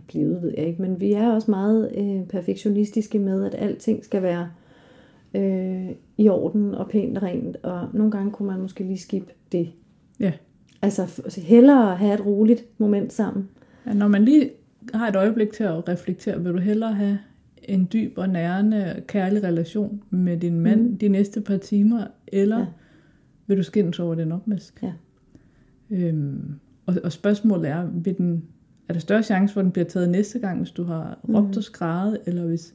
blevet ved jeg ikke, men vi er også meget øh, perfektionistiske med, at alting skal være øh, i orden og pænt og rent. Og nogle gange kunne man måske lige skippe det.
Ja.
Altså f- hellere have et roligt moment sammen.
ja. Når man lige har et øjeblik til at reflektere, vil du hellere have en dyb og nærende kærlig relation med din mand mm. de næste par timer, eller ja. Vil du skændes over den opvask?
Ja.
Øhm, og, og spørgsmålet er, vil den, er der større chance for, at den bliver taget næste gang, hvis du har råbt og skrevet, eller hvis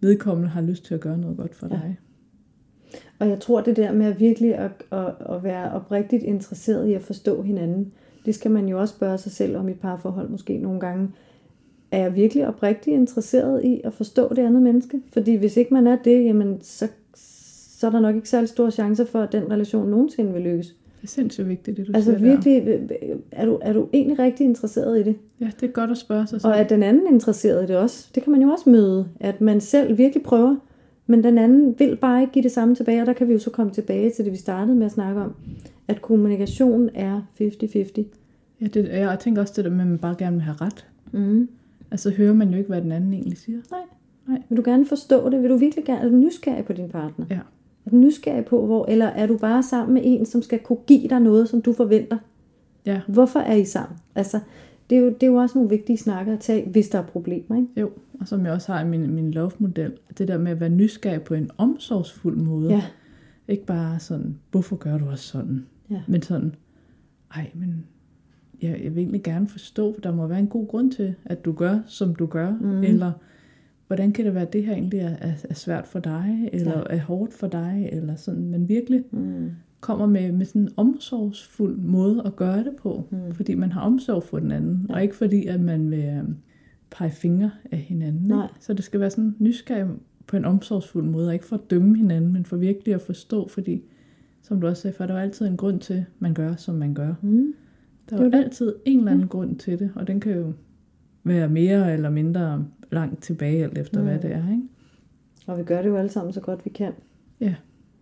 vedkommende har lyst til at gøre noget godt for
Ja.
dig?
Og jeg tror det der med at virkelig at, at, at være oprigtigt interesseret i at forstå hinanden, det skal man jo også spørge sig selv om i parforhold måske nogle gange. Er jeg virkelig oprigtigt interesseret i at forstå det andet menneske? Fordi hvis ikke man er det, jamen så, så er der nok ikke særlig store chancer for, at den relation nogensinde vil lykkes.
Det er sindssygt vigtigt, det du
Altså
siger
virkelig, er du, er du egentlig rigtig interesseret i det?
der. Ja, det er godt at spørge sig selv.
Og er den anden interesseret i det også? Det kan man jo også møde, at man selv virkelig prøver, men den anden vil bare ikke give det samme tilbage, og der kan vi jo så komme tilbage til det, vi startede med at snakke om, at kommunikation er 50-50.
Ja, det, jeg tænker også det der med, at man bare gerne vil have ret.
Mm.
Altså hører man jo ikke, hvad den anden egentlig siger.
Nej.
Nej.
Vil du gerne forstå det? Vil du virkelig gerne, er du nysgerrig på din partner?
Ja.
Er du nysgerrig på, hvor, eller er du bare sammen med en, som skal kunne give dig noget, som du forventer?
Ja,
Hvorfor er I sammen? Altså, det er jo, det er jo også nogle vigtige snakker at tage, hvis der er problemer, ikke?
jo. Og som jeg også har i min, min love-model, det der med at være nysgerrig på en omsorgsfuld måde.
Ja.
Ikke bare sådan, hvorfor gør du også sådan?
Ja.
Men sådan, ej, men jeg, jeg vil egentlig gerne forstå, der må være en god grund til, at du gør, som du gør. Mm. Eller, hvordan kan det være, at det her egentlig er, er, er svært for dig, eller
Ja.
er hårdt for dig, eller sådan. Men virkelig
Mm.
kommer med, med sådan en omsorgsfuld måde at gøre det på. Mm. Fordi man har omsorg for den anden, ja. og ikke fordi, at man vil øhm, pege fingre af hinanden. ikke?
Nej.
Så det skal være sådan nysgerrig på en omsorgsfuld måde, og ikke for at dømme hinanden, men for virkelig at forstå, fordi, som du også sagde før, der er altid en grund til, at man gør, som man gør.
Mm.
Der er jo altid en eller anden grund til det, og den kan jo være mere eller mindre langt tilbage, alt efter mm. hvad det er. Ikke?
Og vi gør det jo alle sammen så godt vi kan.
Ja.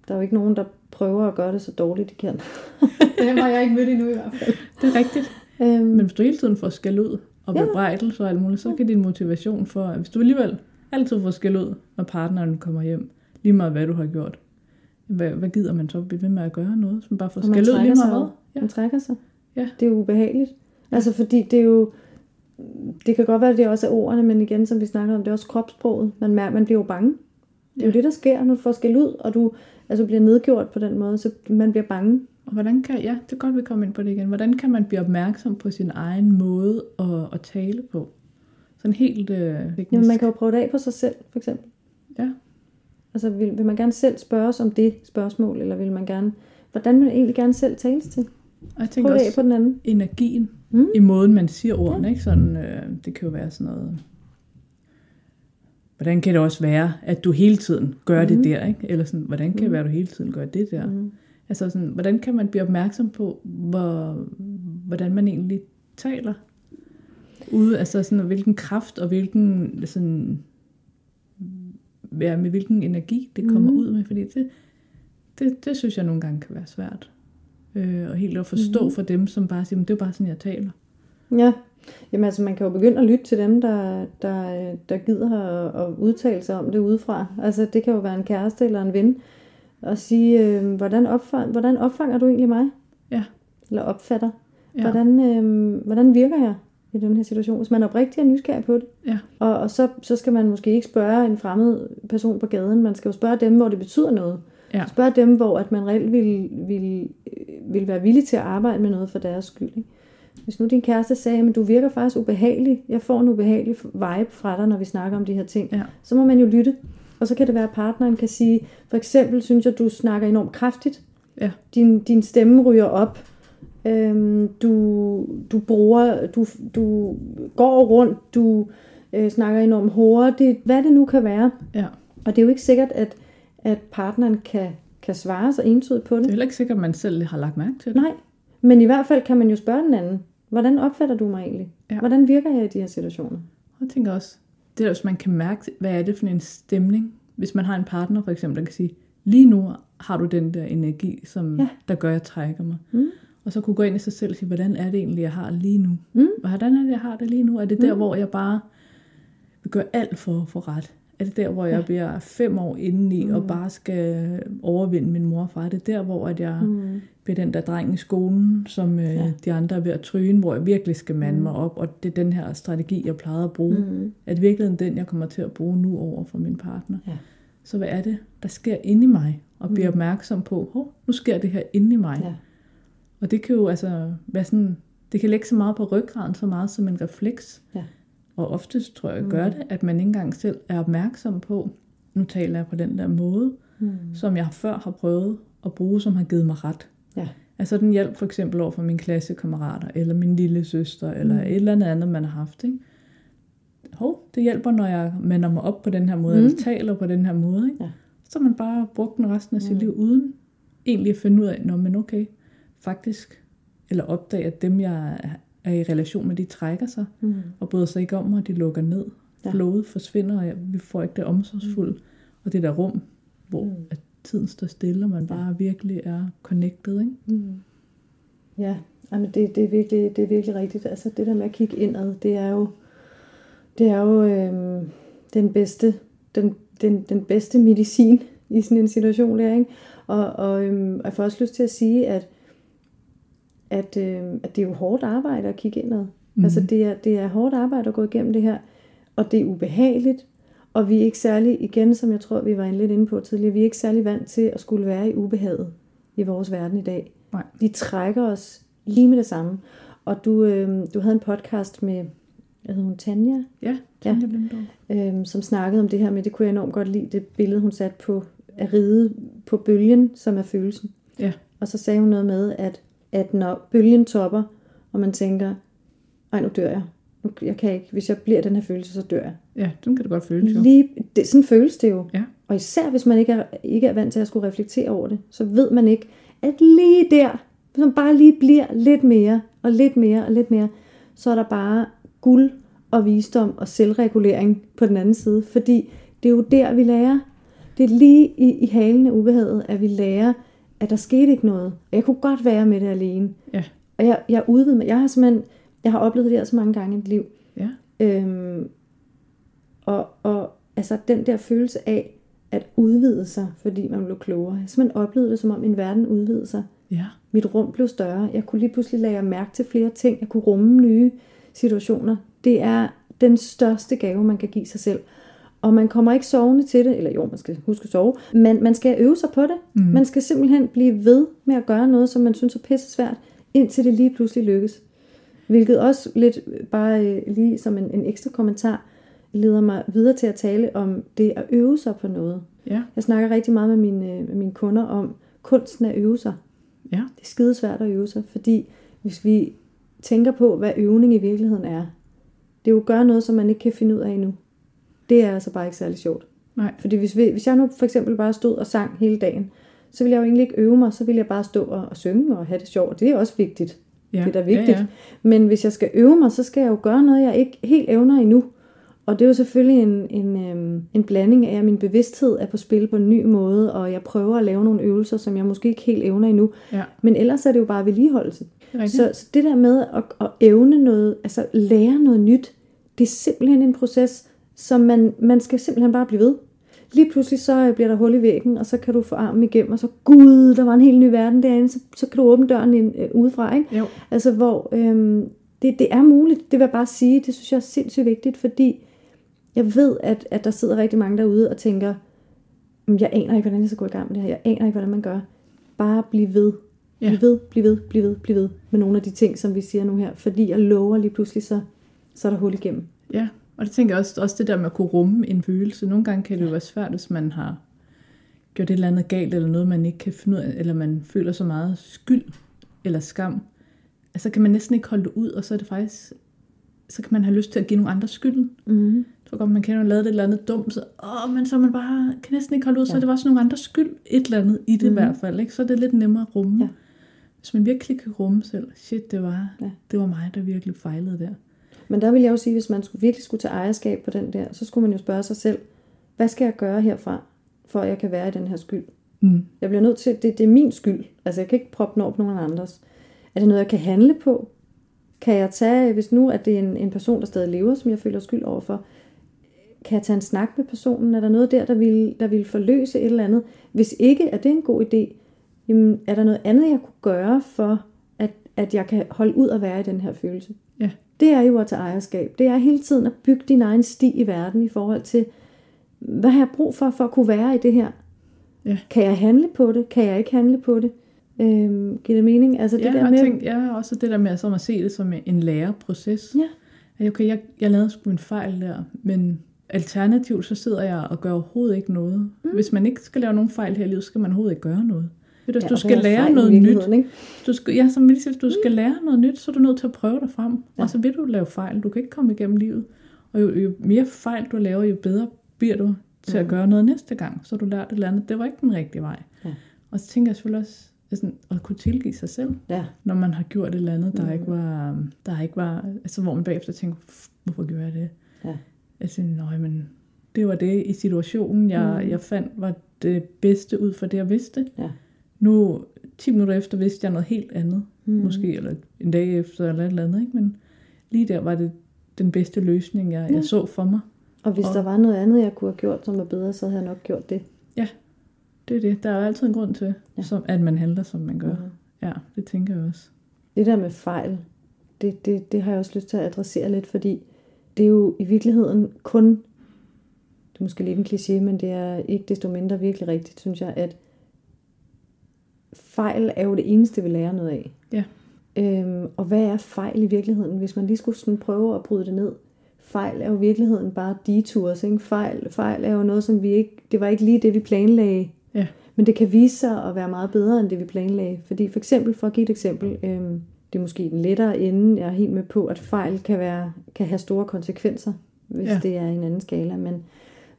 Der er jo ikke nogen, der prøver at gøre det så dårligt, de kan. det har jeg ikke mødt endnu i hvert fald.
Det er rigtigt.
Øhm,
Men hvis du hele tiden får skæld ud og
Ja.
bebrejdelse og alt muligt, så kan din motivation for, hvis du alligevel altid får skæld ud, når partneren kommer hjem, lige meget hvad du har gjort, hvad, hvad gider man så blive ved med at gøre noget, som bare får skæld ud lige meget hvad? Ja.
Man trækker sig.
Ja.
Det er jo ubehageligt. Altså fordi det er jo, det kan godt være, at det også er ordene, men igen, som vi snakker om, det er også kropssproget. Man, mærker, man bliver jo bange. Det er jo det, der sker, når du får skæld ud, og du altså bliver nedgjort på den måde, så man bliver bange.
Og hvordan kan, ja, det er godt, vi kommer ind på det igen. Hvordan kan man blive opmærksom på sin egen måde at, at tale på? Sådan helt øh, teknisk.
Jamen, man kan jo prøve det af på sig selv, for eksempel.
Ja.
Altså, vil, vil man gerne selv spørges om det spørgsmål, eller vil man gerne, hvordan vil man egentlig gerne selv tales til?
Og jeg tænker
Prøv det af
også
på den anden.
energien
Mm.
i måden, man siger ordene. Ikke? Sådan, øh, det kan jo være sådan noget... Hvordan kan det også være, at du hele tiden gør mm. det der? Ikke? Eller sådan, hvordan kan det være, at du hele tiden gør det der?
Mm.
Altså sådan, hvordan kan man blive opmærksom på, hvor, hvordan man egentlig taler? Ude, altså sådan, hvilken kraft og hvilken sådan, ja, med hvilken energi det kommer
Mhm.
ud med, fordi det, det, det synes jeg nogle gange kan være svært. Øh, og helt at forstå
Mhm.
for dem, som bare siger, "Men det er bare sådan, jeg taler.
Ja, jamen altså man kan jo begynde at lytte til dem, der, der, der gider at, at udtale sig om det udefra. Altså det kan jo være en kæreste eller en ven, og sige, øh, hvordan, opfang, hvordan opfanger du egentlig mig?
Ja.
Eller opfatter.
Ja.
Hvordan, øh, hvordan virker jeg i den her situation? Hvis man er oprigtig og nysgerrig på det.
Ja.
Og, og så, så skal man måske ikke spørge en fremmed person på gaden, man skal jo spørge dem, hvor det betyder noget.
Ja.
Spørg dem, hvor at man reelt vil, vil, vil være villig til at arbejde med noget for deres skyld. Ikke? Hvis nu din kæreste sagde, at du virker faktisk ubehagelig, jeg får en ubehagelig vibe fra dig, når vi snakker om de her ting,
Ja.
så må man jo lytte. Og så kan det være, at partneren kan sige, for eksempel synes jeg, du snakker enormt kraftigt.
Ja.
Din, din stemme ryger op. Øhm, du, du bruger, du, du går rundt, du øh, snakker enormt hurtigt, hvad det nu kan være.
Ja.
Og det er jo ikke sikkert, at, at partneren kan, kan svare så entydigt på
Det er
det.
heller ikke sikkert, at man selv har lagt mærke til det.
Nej, men i hvert fald kan man jo spørge den anden, hvordan opfatter du mig egentlig?
Ja.
Hvordan virker jeg i de her situationer?
Jeg tænker også, det er, hvis man kan mærke, hvad er det for en stemning, hvis man har en partner for eksempel, der kan sige, lige nu har du den der energi, som
Ja.
der gør, at jeg trækker mig.
Mm.
Og så kunne gå ind i sig selv og sige, hvordan er det egentlig, jeg har lige nu?
Mm.
Hvordan er det, jeg har det lige nu? Er det der,
Mm.
hvor jeg bare vil gøre alt for at få ret? Er det der, hvor jeg
Ja.
bliver fem år indeni
Mm.
og bare skal overvinde min mor far? Er det der, hvor at jeg
Mm.
bliver den der dreng i skolen, som øh,
Ja.
de andre er ved at tryne, hvor jeg virkelig skal mande
Mm.
mig op, og det er den her strategi, jeg plejede at bruge.
Mm.
Er det virkelig den, jeg kommer til at bruge nu over for min partner?
Ja.
Så hvad er det, der sker inde i mig? Og bliver
Mm.
opmærksom på, hov, nu sker det her inde i mig.
Ja.
Og det kan jo altså være sådan, det kan lægge så meget på ryggraden, så meget som en refleks.
Ja.
Og oftest tror jeg
Mm.
gør det, at man ikke engang selv er opmærksom på, nu taler jeg på den der måde,
Mm.
som jeg før har prøvet at bruge, som har givet mig ret.
Ja.
Altså den hjælp for eksempel over for mine klassekammerater, eller min lille søster, eller
Mm.
et eller andet andet, man har haft. Ikke? Hov, det hjælper, når jeg mander mig op på den her måde,
Mm.
mm. eller taler på den her måde. Ikke?
Ja.
Så man bare brugt den resten af sit
Mm.
liv, uden egentlig at finde ud af, Nå, men okay, faktisk, eller opdage, at dem, jeg er i relation med, de trækker sig,
Mm.
og bryder sig ikke om mig, de lukker ned.
Ja.
Flowet forsvinder, og vi får ikke det omsorgsfulde, og det der rum, hvor
Mm.
mm. at tiden står stille, og man bare virkelig er connected. Ikke?
Mm. Ja, jamen det, det, er virkelig, det er virkelig rigtigt. Altså det der med at kigge indad, det er jo, det er jo øhm, den, bedste, den, den, den bedste medicin i sådan en situation der, ikke? Og, og øhm, jeg får også lyst til at sige, at, at, øhm, at det er jo hårdt arbejde at kigge indad. Mm. Altså det er, det er hårdt arbejde at gå igennem det her, og det er ubehageligt, og vi er ikke særlig, igen som jeg tror, vi var lidt inde på tidligere, vi er ikke særlig vant til at skulle være i ubehaget i vores verden i dag.
Nej.
De trækker os lige med det samme. Og du, øh, du havde en podcast med, hvad hedder hun, Tanja,
Ja,
Ja.
Tanja Lindahl.
øh, som snakkede om det her med, det kunne jeg enormt godt lide, det billede, hun satte på at ride på bølgen, som er følelsen.
Ja.
Og så sagde hun noget med, at, at når bølgen topper, og man tænker, ej, nu dør jeg. Nu, jeg kan ikke, hvis jeg bliver den her følelse, så dør jeg.
Ja, den kan det godt føles jo.
Lige, det, sådan føles det jo.
Ja.
Og især hvis man ikke er, ikke er vant til at skulle reflektere over det, så ved man ikke, at lige der, hvis man bare lige bliver lidt mere, og lidt mere, og lidt mere, så er der bare guld og visdom og selvregulering på den anden side. Fordi det er jo der, vi lærer. Det er lige i, i halen af ubehaget, at vi lærer, at der skete ikke noget. Og jeg kunne godt være med det alene.
Ja.
Og jeg, jeg udvidet med, jeg har simpelthen, jeg har oplevet det her så mange gange i mit liv.
Ja.
Øhm, og, og altså den der følelse af, at udvide sig, fordi man blev klogere. Jeg simpelthen oplevet det, som om min verden udvidede sig.
Ja.
Mit rum blev større. Jeg kunne lige pludselig lade mærke til flere ting. Jeg kunne rumme nye situationer. Det er den største gave, man kan give sig selv. Og man kommer ikke sovende til det, eller jo, man skal huske at sove, men man skal øve sig på det. Mm. Man skal simpelthen blive ved med at gøre noget, som man synes er pisse svært, indtil det lige pludselig lykkes. Hvilket også lidt, bare øh, lige som en, en ekstra kommentar, leder mig videre til at tale om det at øve sig på noget.
Ja.
Jeg snakker rigtig meget med mine, med mine kunder om kunsten at øve sig.
Ja.
Det er skidesvært at øve sig, fordi hvis vi tænker på, hvad øvning i virkeligheden er, det er jo at gøre noget, som man ikke kan finde ud af endnu. Det er altså bare ikke særlig sjovt.
Nej.
Fordi hvis, vi, hvis jeg nu for eksempel bare stod og sang hele dagen, så ville jeg jo egentlig ikke øve mig, så ville jeg bare stå og, og synge og have det sjovt. Det er også vigtigt.
Ja.
Det er da vigtigt.
Ja, ja.
Men hvis jeg skal øve mig, så skal jeg jo gøre noget, jeg ikke helt evner endnu. Og det er jo selvfølgelig en, en, øhm, en blanding af, at min bevidsthed er på spil på en ny måde, og jeg prøver at lave nogle øvelser, som jeg måske ikke helt evner endnu.
Ja.
Men ellers er det jo bare vedligeholdelse.
Rigtigt.
Så, så det der med at, at evne noget, altså lære noget nyt, det er simpelthen en proces, som man, man skal simpelthen bare blive ved. Lige pludselig så øh, bliver der hul i væggen, og så kan du få armen igennem, og så gud, der var en helt ny verden derinde, så, så kan du åbne døren ind, øh, udefra, ikke?
Jo.
Altså hvor øhm, det, det er muligt, det vil jeg bare sige, det synes jeg er sindssygt vigtigt, fordi jeg ved, at, at der sidder rigtig mange derude og tænker, "Men jeg aner ikke, hvordan jeg skal gå i gang med det her, jeg aner ikke, hvordan man gør. Bare bliv ved.
Ja.
Bliv ved, bliv ved, bliv ved, bliv ved med nogle af de ting, som vi siger nu her. Fordi jeg lover lige pludselig, så, så er der hul igennem.
Ja, og det tænker jeg også, også det der med at kunne rumme en følelse. Nogle gange kan det jo være svært, hvis man har gjort et eller andet galt, eller noget, man ikke kan finde ud af, eller man føler så meget skyld eller skam. Altså kan man næsten ikke holde det ud, og så er det faktisk, så kan man have lyst til at give nogle andre skylden.
Mm-hmm.
Jeg tror godt, man kan jo lave det et eller andet dumt, så, åh, men så man bare kan næsten ikke holde ud, ja. så er det også nogle andre skyld, et eller andet i det mm. i
Mhm.
hvert fald. Ikke? Så er det lidt nemmere at rumme.
Ja.
Hvis man virkelig kan rumme selv, shit, det var,
Ja.
det var mig, der virkelig fejlede der.
Men der vil jeg jo sige, hvis man skulle, virkelig skulle tage ejerskab på den der, så skulle man jo spørge sig selv, hvad skal jeg gøre herfra, for at jeg kan være i den her skyld?
Mm.
Jeg bliver nødt til, det, det er min skyld. Altså jeg kan ikke proppe den over på nogen andres. Er det noget, jeg kan handle på? Kan jeg tage, hvis nu at det er en, en person, der stadig lever, som jeg føler skyld overfor, kan jeg tage en snak med personen? Er der noget der, der vil, der vil forløse et eller andet? Hvis ikke, er det en god idé? Jamen, er der noget andet, jeg kunne gøre for, at, at jeg kan holde ud at være i den her følelse? Det er jo at tage ejerskab. Det er hele tiden at bygge din egen sti i verden i forhold til, hvad har jeg brug for, for at kunne være i det her?
Ja.
Kan jeg handle på det? Kan jeg ikke handle på det? Øhm, giver det mening? Altså det
ja,
der med...
tænk, ja, også det der med som at se det som en læreproces.
Ja.
Okay, jeg, jeg lavede sgu en fejl der, men alternativt så sidder jeg og gør overhovedet ikke noget. Mm. Hvis man ikke skal lave nogen fejl her i livet, så skal man overhovedet ikke gøre noget. Hvis
Ja,
du skal
det
lære noget nyt,
Ikke?
du skal, ja, som hvis du skal lære noget nyt, så er du nødt til at prøve dig frem. Ja. Og så vil du lave fejl. Du kan ikke komme igennem livet. Og jo, jo mere fejl du laver, jo bedre bliver du til at gøre noget næste gang. Så du lært et eller andet. Det var ikke den rigtige vej.
Ja.
Og så tænker jeg selvfølgelig også, altså, at kunne tilgive sig selv
Ja.
når man har gjort et eller andet, der
Mm.
ikke var, der ikke var, altså hvor man bagefter tænker, "F- hvorfor gjorde jeg det?
Ja.
Altså, nej, men det var det i situationen, jeg,
Mm.
jeg fandt var det bedste ud fra det, jeg vidste.
Ja.
Nu, 10 minutter efter, vidste jeg noget helt andet,
Mm.
måske, eller en dag efter, eller et eller andet, ikke? men lige der var det den bedste løsning, jeg,
Ja.
jeg så for mig.
Og hvis
Og-
der var noget andet, jeg kunne have gjort, som var bedre, så havde jeg nok gjort det.
Det er det. Der er altid en grund til,
Ja.
ja. som, at man handler, som man gør.
Mhm.
Ja, det tænker jeg også.
Det der med fejl, det, det, det har jeg også lyst til at adressere lidt, fordi det er jo i virkeligheden kun, det er måske lidt en kliché, men det er ikke desto mindre virkelig rigtigt, synes jeg, at fejl er jo det eneste, vi lærer noget af.
Ja.
Øhm, og hvad er fejl i virkeligheden? Hvis man lige skulle sådan prøve at bryde det ned. Fejl er jo i virkeligheden bare detours. Ikke? Fejl, fejl er jo noget, som vi ikke... Det var ikke lige det, vi planlagde.
Ja.
Men det kan vise sig at være meget bedre, end det vi planlagde. Fordi for eksempel, for at give et eksempel, øhm, det er måske den lettere ende, jeg er helt med på, at fejl kan, være, kan have store konsekvenser, hvis ja. Det er i en anden skala. Men,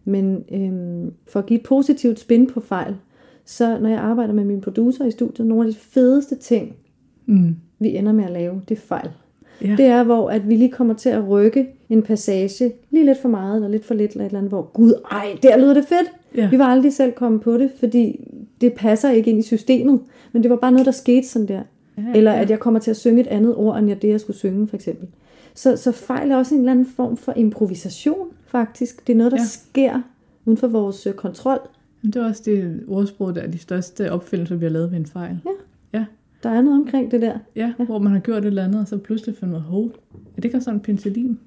men øhm, for at give et positivt spin på fejl, så når jeg arbejder med min producer i studiet, nogle af de fedeste ting,
Mm.
vi ender med at lave, det er fejl.
Ja.
Det er, hvor at vi lige kommer til at rykke en passage lige lidt for meget, eller lidt for lidt, eller et eller andet, hvor gud, ej, der lyder det fedt.
Ja.
Vi var aldrig selv kommet på det, fordi det passer ikke ind i systemet. Men det var bare noget, der skete sådan der.
Ja,
Eller
ja.
at jeg kommer til at synge et andet ord, end jeg det, jeg skulle synge, for eksempel. Så, så fejl er også en eller anden form for improvisation, faktisk. Det er noget, der ja.
Ja.
sker uden for vores øh, kontrol.
Men det er også det ordsprog, der er de største opfindelser, vi har lavet ved en fejl.
Ja.
Ja,
Der er noget omkring det der.
ja, ja. hvor man har gjort et eller andet, og så pludselig finder man, hov, er det ikke sådan penicillin?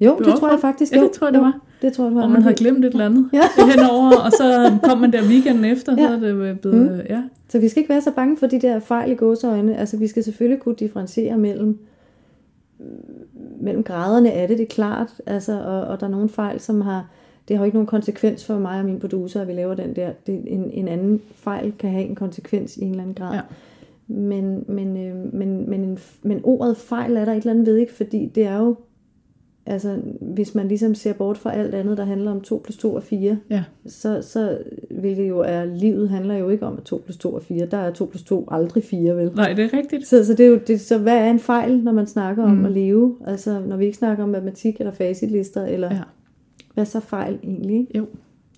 Jo, det tror jeg faktisk.
Ja, det tror jeg, det
jo,
var.
Det tror jeg, du har
Hvor man havde
i.
glemt et eller andet
Ja.
henover, og så kom man der weekenden efter, så
Ja.
er det blevet, mm. ja.
Så vi skal ikke være så bange for de der fejl i gåseøjne. Altså, vi skal selvfølgelig kunne differentiere mellem, mellem graderne af det, det er klart. Altså, og, og der er nogle fejl, som har... Det har jo ikke nogen konsekvens for mig og min producer, at vi laver den der. Det, en, en anden fejl kan have en konsekvens i en eller anden grad.
Ja.
Men, men, øh, men, men, en, men ordet fejl er der et eller andet ved, ikke? Fordi det er jo... Altså, hvis man ligesom ser bort fra alt andet, der handler om 2 plus 2 er 4,
ja.
så, så hvilket jo er, livet handler jo ikke om, at 2 plus 2 er 4. Der er 2 plus 2 aldrig 4, vel?
Nej, det er rigtigt.
Så, så, det er jo, det, så hvad er en fejl, når man snakker om at leve? Altså, når vi ikke snakker om matematik eller facitlister, eller
Ja.
Ja. hvad så fejl egentlig?
Jo,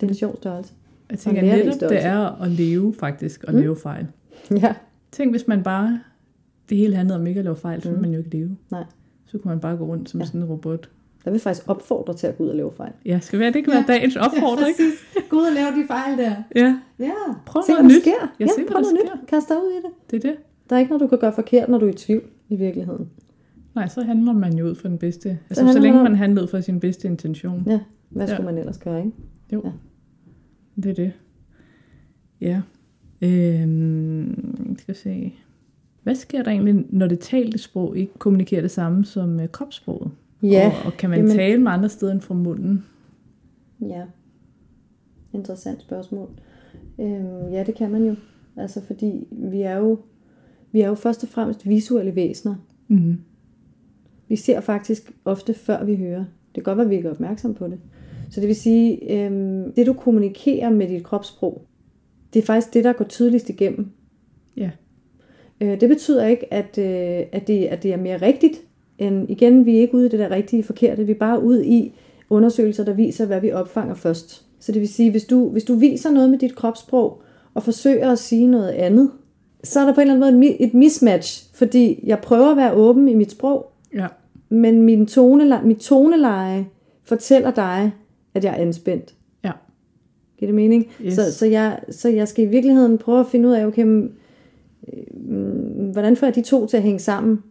Det er en sjov størrelse.
jeg tænker
det
netop, det
størrelse.
er at leve faktisk, og mm. lave fejl.
Ja,
Tænk, hvis man bare, det hele handlede om ikke at lave fejl, så ville man jo ikke leve.
nej.
Så kunne man bare gå rundt som ja. sådan en robot.
Der vil faktisk opfordre til at gå ud og lave fejl.
Ja, skal være, det kan være dagens opfordring.
Gå ud og lave de fejl der.
Ja,
Ja,
Prøv
se
noget nyt.
sker.
Ja,
Ja,
se,
prøv noget
sker.
nyt. Kast dig ud i det.
det er det.
Der er ikke noget, du kan gøre forkert, når du er i tvivl i virkeligheden.
Nej, så handler man jo ud for den bedste. Altså, så, så længe
man
handler ud for sin bedste intention.
Ja, hvad
Ja.
skulle man ellers gøre, ikke?
Jo,
Ja.
det er det. Ja. Øhm, skal se. Hvad sker der egentlig, når det talte sprog ikke kommunikerer det samme som øh, kropssproget?
Ja,
Og, og kan man
jamen-
tale med andre steder end fra munden?
Ja. Interessant spørgsmål. Øhm, ja, det kan man jo. Altså, fordi vi er jo, vi er jo først og fremmest visuelle væsener.
Mm.
Vi ser faktisk ofte, før vi hører. Det kan godt være, at vi ikke er opmærksom på det. Så det vil sige, øhm, det du kommunikerer med dit kropssprog, det er faktisk det, der går tydeligst igennem.
Ja.
Øh, det betyder ikke, at, øh, at, det, at det er mere rigtigt, end igen, vi er ikke ude i det der rigtige forkerte. Vi er bare ude i undersøgelser, der viser, hvad vi opfanger først. Så det vil sige, hvis du, hvis du viser noget med dit kropssprog, og forsøger at sige noget andet, så er der på en eller anden måde et mi- et mismatch, fordi jeg prøver at være åben i mit sprog,
Ja.
men min toneleje, mit toneleje fortæller dig, at jeg er anspændt.
Ja.
Giver det mening?
Yes.
Så, så, jeg, så jeg skal i virkeligheden prøve at finde ud af, okay, men, øh, hvordan får jeg de to til at hænge sammen?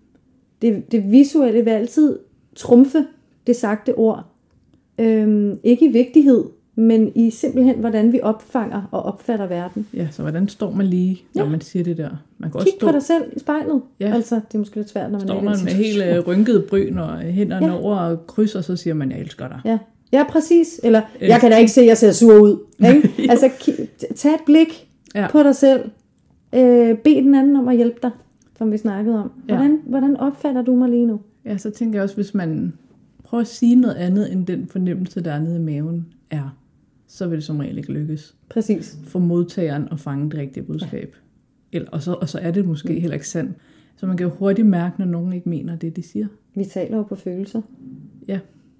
Det, det visuelle vil altid trumfe det sagte ord. Øhm, ikke i vigtighed, men i simpelthen, hvordan vi opfanger og opfatter verden.
Ja, så hvordan står man lige, når
Ja.
man siger det der? Man kan
Kig
også
på
stå,
dig selv i spejlet.
Ja.
Altså, det er måske lidt svært, når man
står
er
man med helt
situation.
øh, rynket bryn og hænderne
Ja.
over og kryds, og så siger man, jeg elsker dig.
Ja. Ja, præcis. Eller,
Øh.
jeg kan da ikke se, at jeg ser sur ud. Ikke? altså, tag et blik
Ja.
på dig selv. Øh, bed den anden om at hjælpe dig, som vi snakkede om.
Ja.
Hvordan, hvordan opfatter du mig lige nu?
Ja, så tænker jeg også, hvis man prøver at sige noget andet, end den fornemmelse, der er nede i maven, er, så vil det som regel ikke lykkes
Præcis.
for modtageren at fange det rigtige budskab. Eller, og, så, og så er det måske
Mm.
heller ikke sandt. Så man kan jo hurtigt mærke, når nogen ikke mener det, de siger.
Vi taler jo på følelser.
Ja,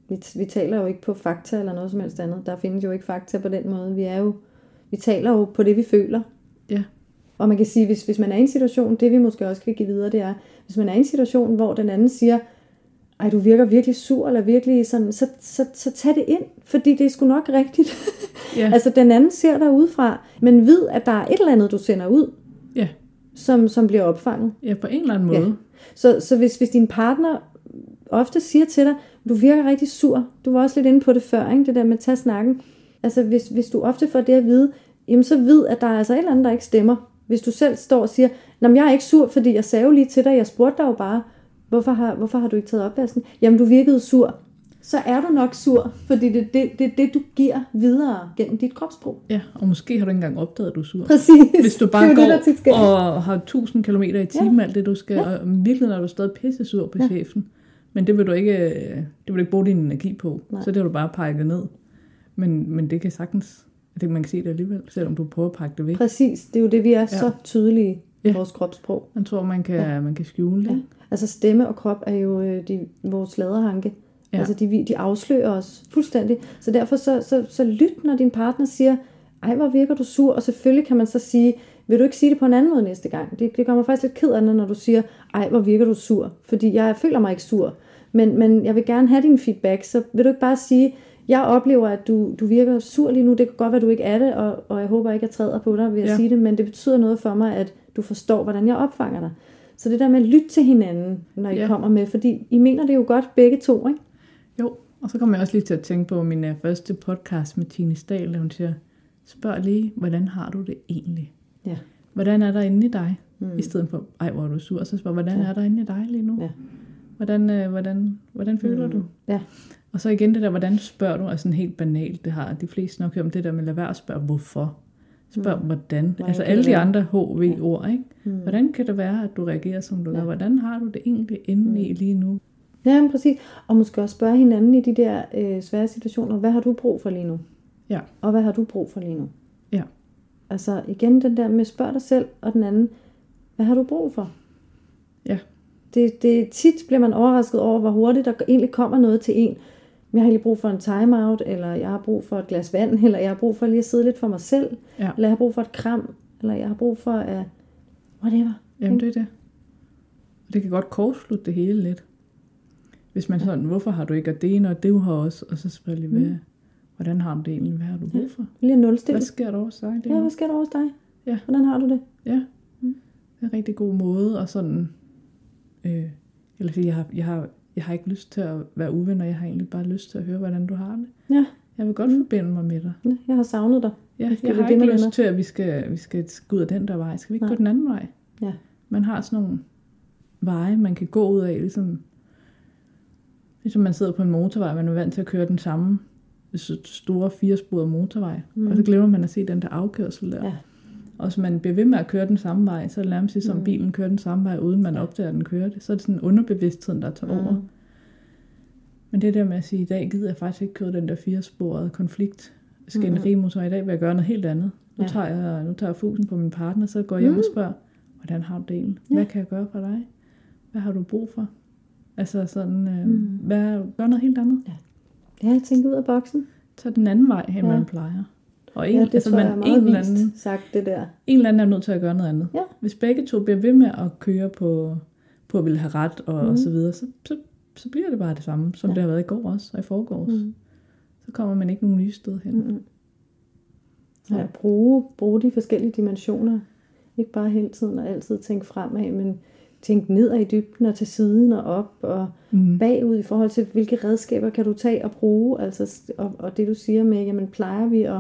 Vi, vi taler jo ikke på fakta eller noget som helst andet. Der findes jo ikke fakta på den måde. Vi er jo, vi taler jo på det, vi føler.
ja,
Og man kan sige, hvis, hvis man er i en situation, det vi måske også kan give videre, det er, hvis man er i en situation, hvor den anden siger, ej, du virker virkelig sur, eller virkelig sådan, så, så, så tag det ind, fordi det er sgu nok rigtigt.
Ja.
altså, den anden ser dig udefra, men ved, at der er et eller andet, du sender ud,
ja,
som, som bliver opfanget.
ja, på en eller anden måde.
Ja. Så, så hvis, hvis din partner ofte siger til dig, du virker rigtig sur, du var også lidt inde på det før, ikke? det der med at tage snakken. Altså hvis, hvis du ofte får det at vide, jamen så ved, at der er altså et eller andet, der ikke stemmer. Hvis du selv står og siger, Nå, jeg er ikke sur, fordi jeg sagde jo lige til dig, jeg spurgte dig jo bare, hvorfor har, hvorfor har du ikke taget opvasken? Jamen du virkede sur. Så er du nok sur, fordi det er det, det, det, du giver videre gennem dit kropssprog.
Ja, og måske har du ikke engang opdaget, at du er sur.
Præcis.
Hvis du bare går
det,
og har 1000 km i timen, ja. alt det du skal, ja. og virkelig er du stadig pisse sur på ja. chefen. Men det vil du ikke, øh, det vil du ikke bruge din energi på.
Nej.
Så det har du bare pakket ned. Men, men det kan sagtens, det man kan se det alligevel, selvom du prøver at pakke det væk.
Præcis, det er jo det, vi er ja. så tydelige i
Ja.
vores kropssprog.
Man tror, man kan, ja. man kan skjule det.
Ja. Altså stemme og krop er jo øh, de, vores laderhanke.
Ja.
Altså de, de afslører os fuldstændig. Så derfor så, så, så lyt, når din partner siger, ej hvor virker du sur, og selvfølgelig kan man så sige, vil du ikke sige det på en anden måde næste gang? Det, det gør mig faktisk lidt ked af det, når du siger, ej hvor virker du sur, fordi jeg føler mig ikke sur. Men, men jeg vil gerne have din feedback, så vil du ikke bare sige, Jeg oplever, at du, du virker sur lige nu. Det kan godt være, at du ikke er det, og, og jeg håber ikke, at jeg træder på dig ved at
Ja.
sige det, men det betyder noget for mig, at du forstår, hvordan jeg opfanger dig. Så det der med at lytte til hinanden, når I
Ja.
kommer med, fordi I mener det jo godt begge to, ikke?
Jo, og så kommer jeg også lige til at tænke på min uh, første podcast med Tine Stahl, der hun siger, spørg lige, hvordan har du det egentlig?
Ja.
Hvordan er der inde i dig?
Mm.
I stedet for, ej, hvor er du sur, så spørg, hvordan
Ja.
er der inde i dig lige nu?
Ja.
Hvordan, øh, hvordan, hvordan føler
Mm.
du?
Ja.
Og så igen det der, hvordan spørger du, er sådan helt banalt, det har de fleste nok hørt om det der med, lad være at spørge, hvorfor. Spørg,
Mm.
hvordan.
Hvordan
altså alle de andre HV-ord, ikke?
Mm.
Hvordan kan det være, at du reagerer, som du
Ja.
gør? Hvordan har du det egentlig inde i lige nu?
Ja, men præcis. Og måske også spørge hinanden i de der øh, svære situationer, hvad har du brug for lige nu?
Ja.
Og hvad har du brug for lige nu? Altså igen den der med spørg dig selv, og den anden, hvad har du brug for?
Ja.
Det, det, tit bliver man overrasket over, hvor hurtigt der egentlig kommer noget til en. Jeg har lige brug for en timeout, eller jeg har brug for et glas vand, eller jeg har brug for lige at sidde lidt for mig selv,
Ja.
eller jeg har brug for et kram, eller jeg har brug for at... Whatever.
Jamen, det er det. Og det kan godt kortslutte det hele lidt. Hvis man sådan, hvorfor har du ikke og det ene, og det har også, og så lige, hvad,
Mm.
Hvordan har du det egentlig, hvad har du brug for?
Lige at nulstille.
Hvad sker der hos dig? Det
Ja,
ja.
hvad sker der hos dig?
Ja.
Hvordan har du det?
ja.
Mm.
Det er en rigtig god måde, og sådan, øh, eller sige, jeg har, jeg, har, jeg har ikke lyst til at være uven, og jeg har egentlig bare lyst til at høre, hvordan du har det.
Ja.
Jeg vil godt
Mm.
forbinde mig med dig.
Ja, Jeg har savnet dig.
Ja, jeg har ikke lyst til, at vi skal, vi skal gå ud af den der vej. Skal vi ikke
Nej.
gå den anden vej?
Ja.
Man har sådan nogle veje, man kan gå ud af, ligesom, ligesom man sidder på en motorvej, man er vant til at køre den samme store firesporede motorvej, mm. og så glemmer man at se den der afkørsel der.
Ja.
Og hvis man bliver ved med at køre den samme vej, så er det nærmest ligesom
Mm.
mm. bilen kører den samme vej, uden man opdager, at den kører det. Så er det sådan underbevidstheden, der tager over.
Mm.
Men det der med at sige, i dag gider jeg faktisk ikke køre den der firesporede konflikt skænderimusor. I dag vil jeg gøre noget helt andet. Nu,
Ja.
tager jeg, nu tager jeg fusen på min partner, så går jeg hjem og spørger, hvordan har du det egentlig? Hvad kan jeg gøre for dig? Hvad har du brug for? Altså sådan, øh,
Mm.
mm. hvad, gør noget helt andet.
Ja, jeg tænker ud af boksen.
Tag den anden vej, end
Ja.
ja. man plejer. Og en,
Ja, det
altså, man,
jeg er
en,
meget
eller
vist
anden,
sagt, det der.
en eller anden er nødt til at gøre noget andet.
Ja.
Hvis begge to bliver ved med at køre på, på at ville have ret og,
Mhm.
mm. og så videre, så, så, så bliver det bare det samme, som
Ja.
ja. det har været i går også, og i forgårs.
Mm.
Så kommer man ikke nogen nye sted hen.
Mm. Ja, at bruge, bruge de forskellige dimensioner. Ikke bare hele tiden og altid tænke fremad, men tænke nedad i dybden og til siden og op og
Mm.
bagud i forhold til, hvilke redskaber kan du tage og bruge. Altså, og, og det du siger med, jamen plejer vi at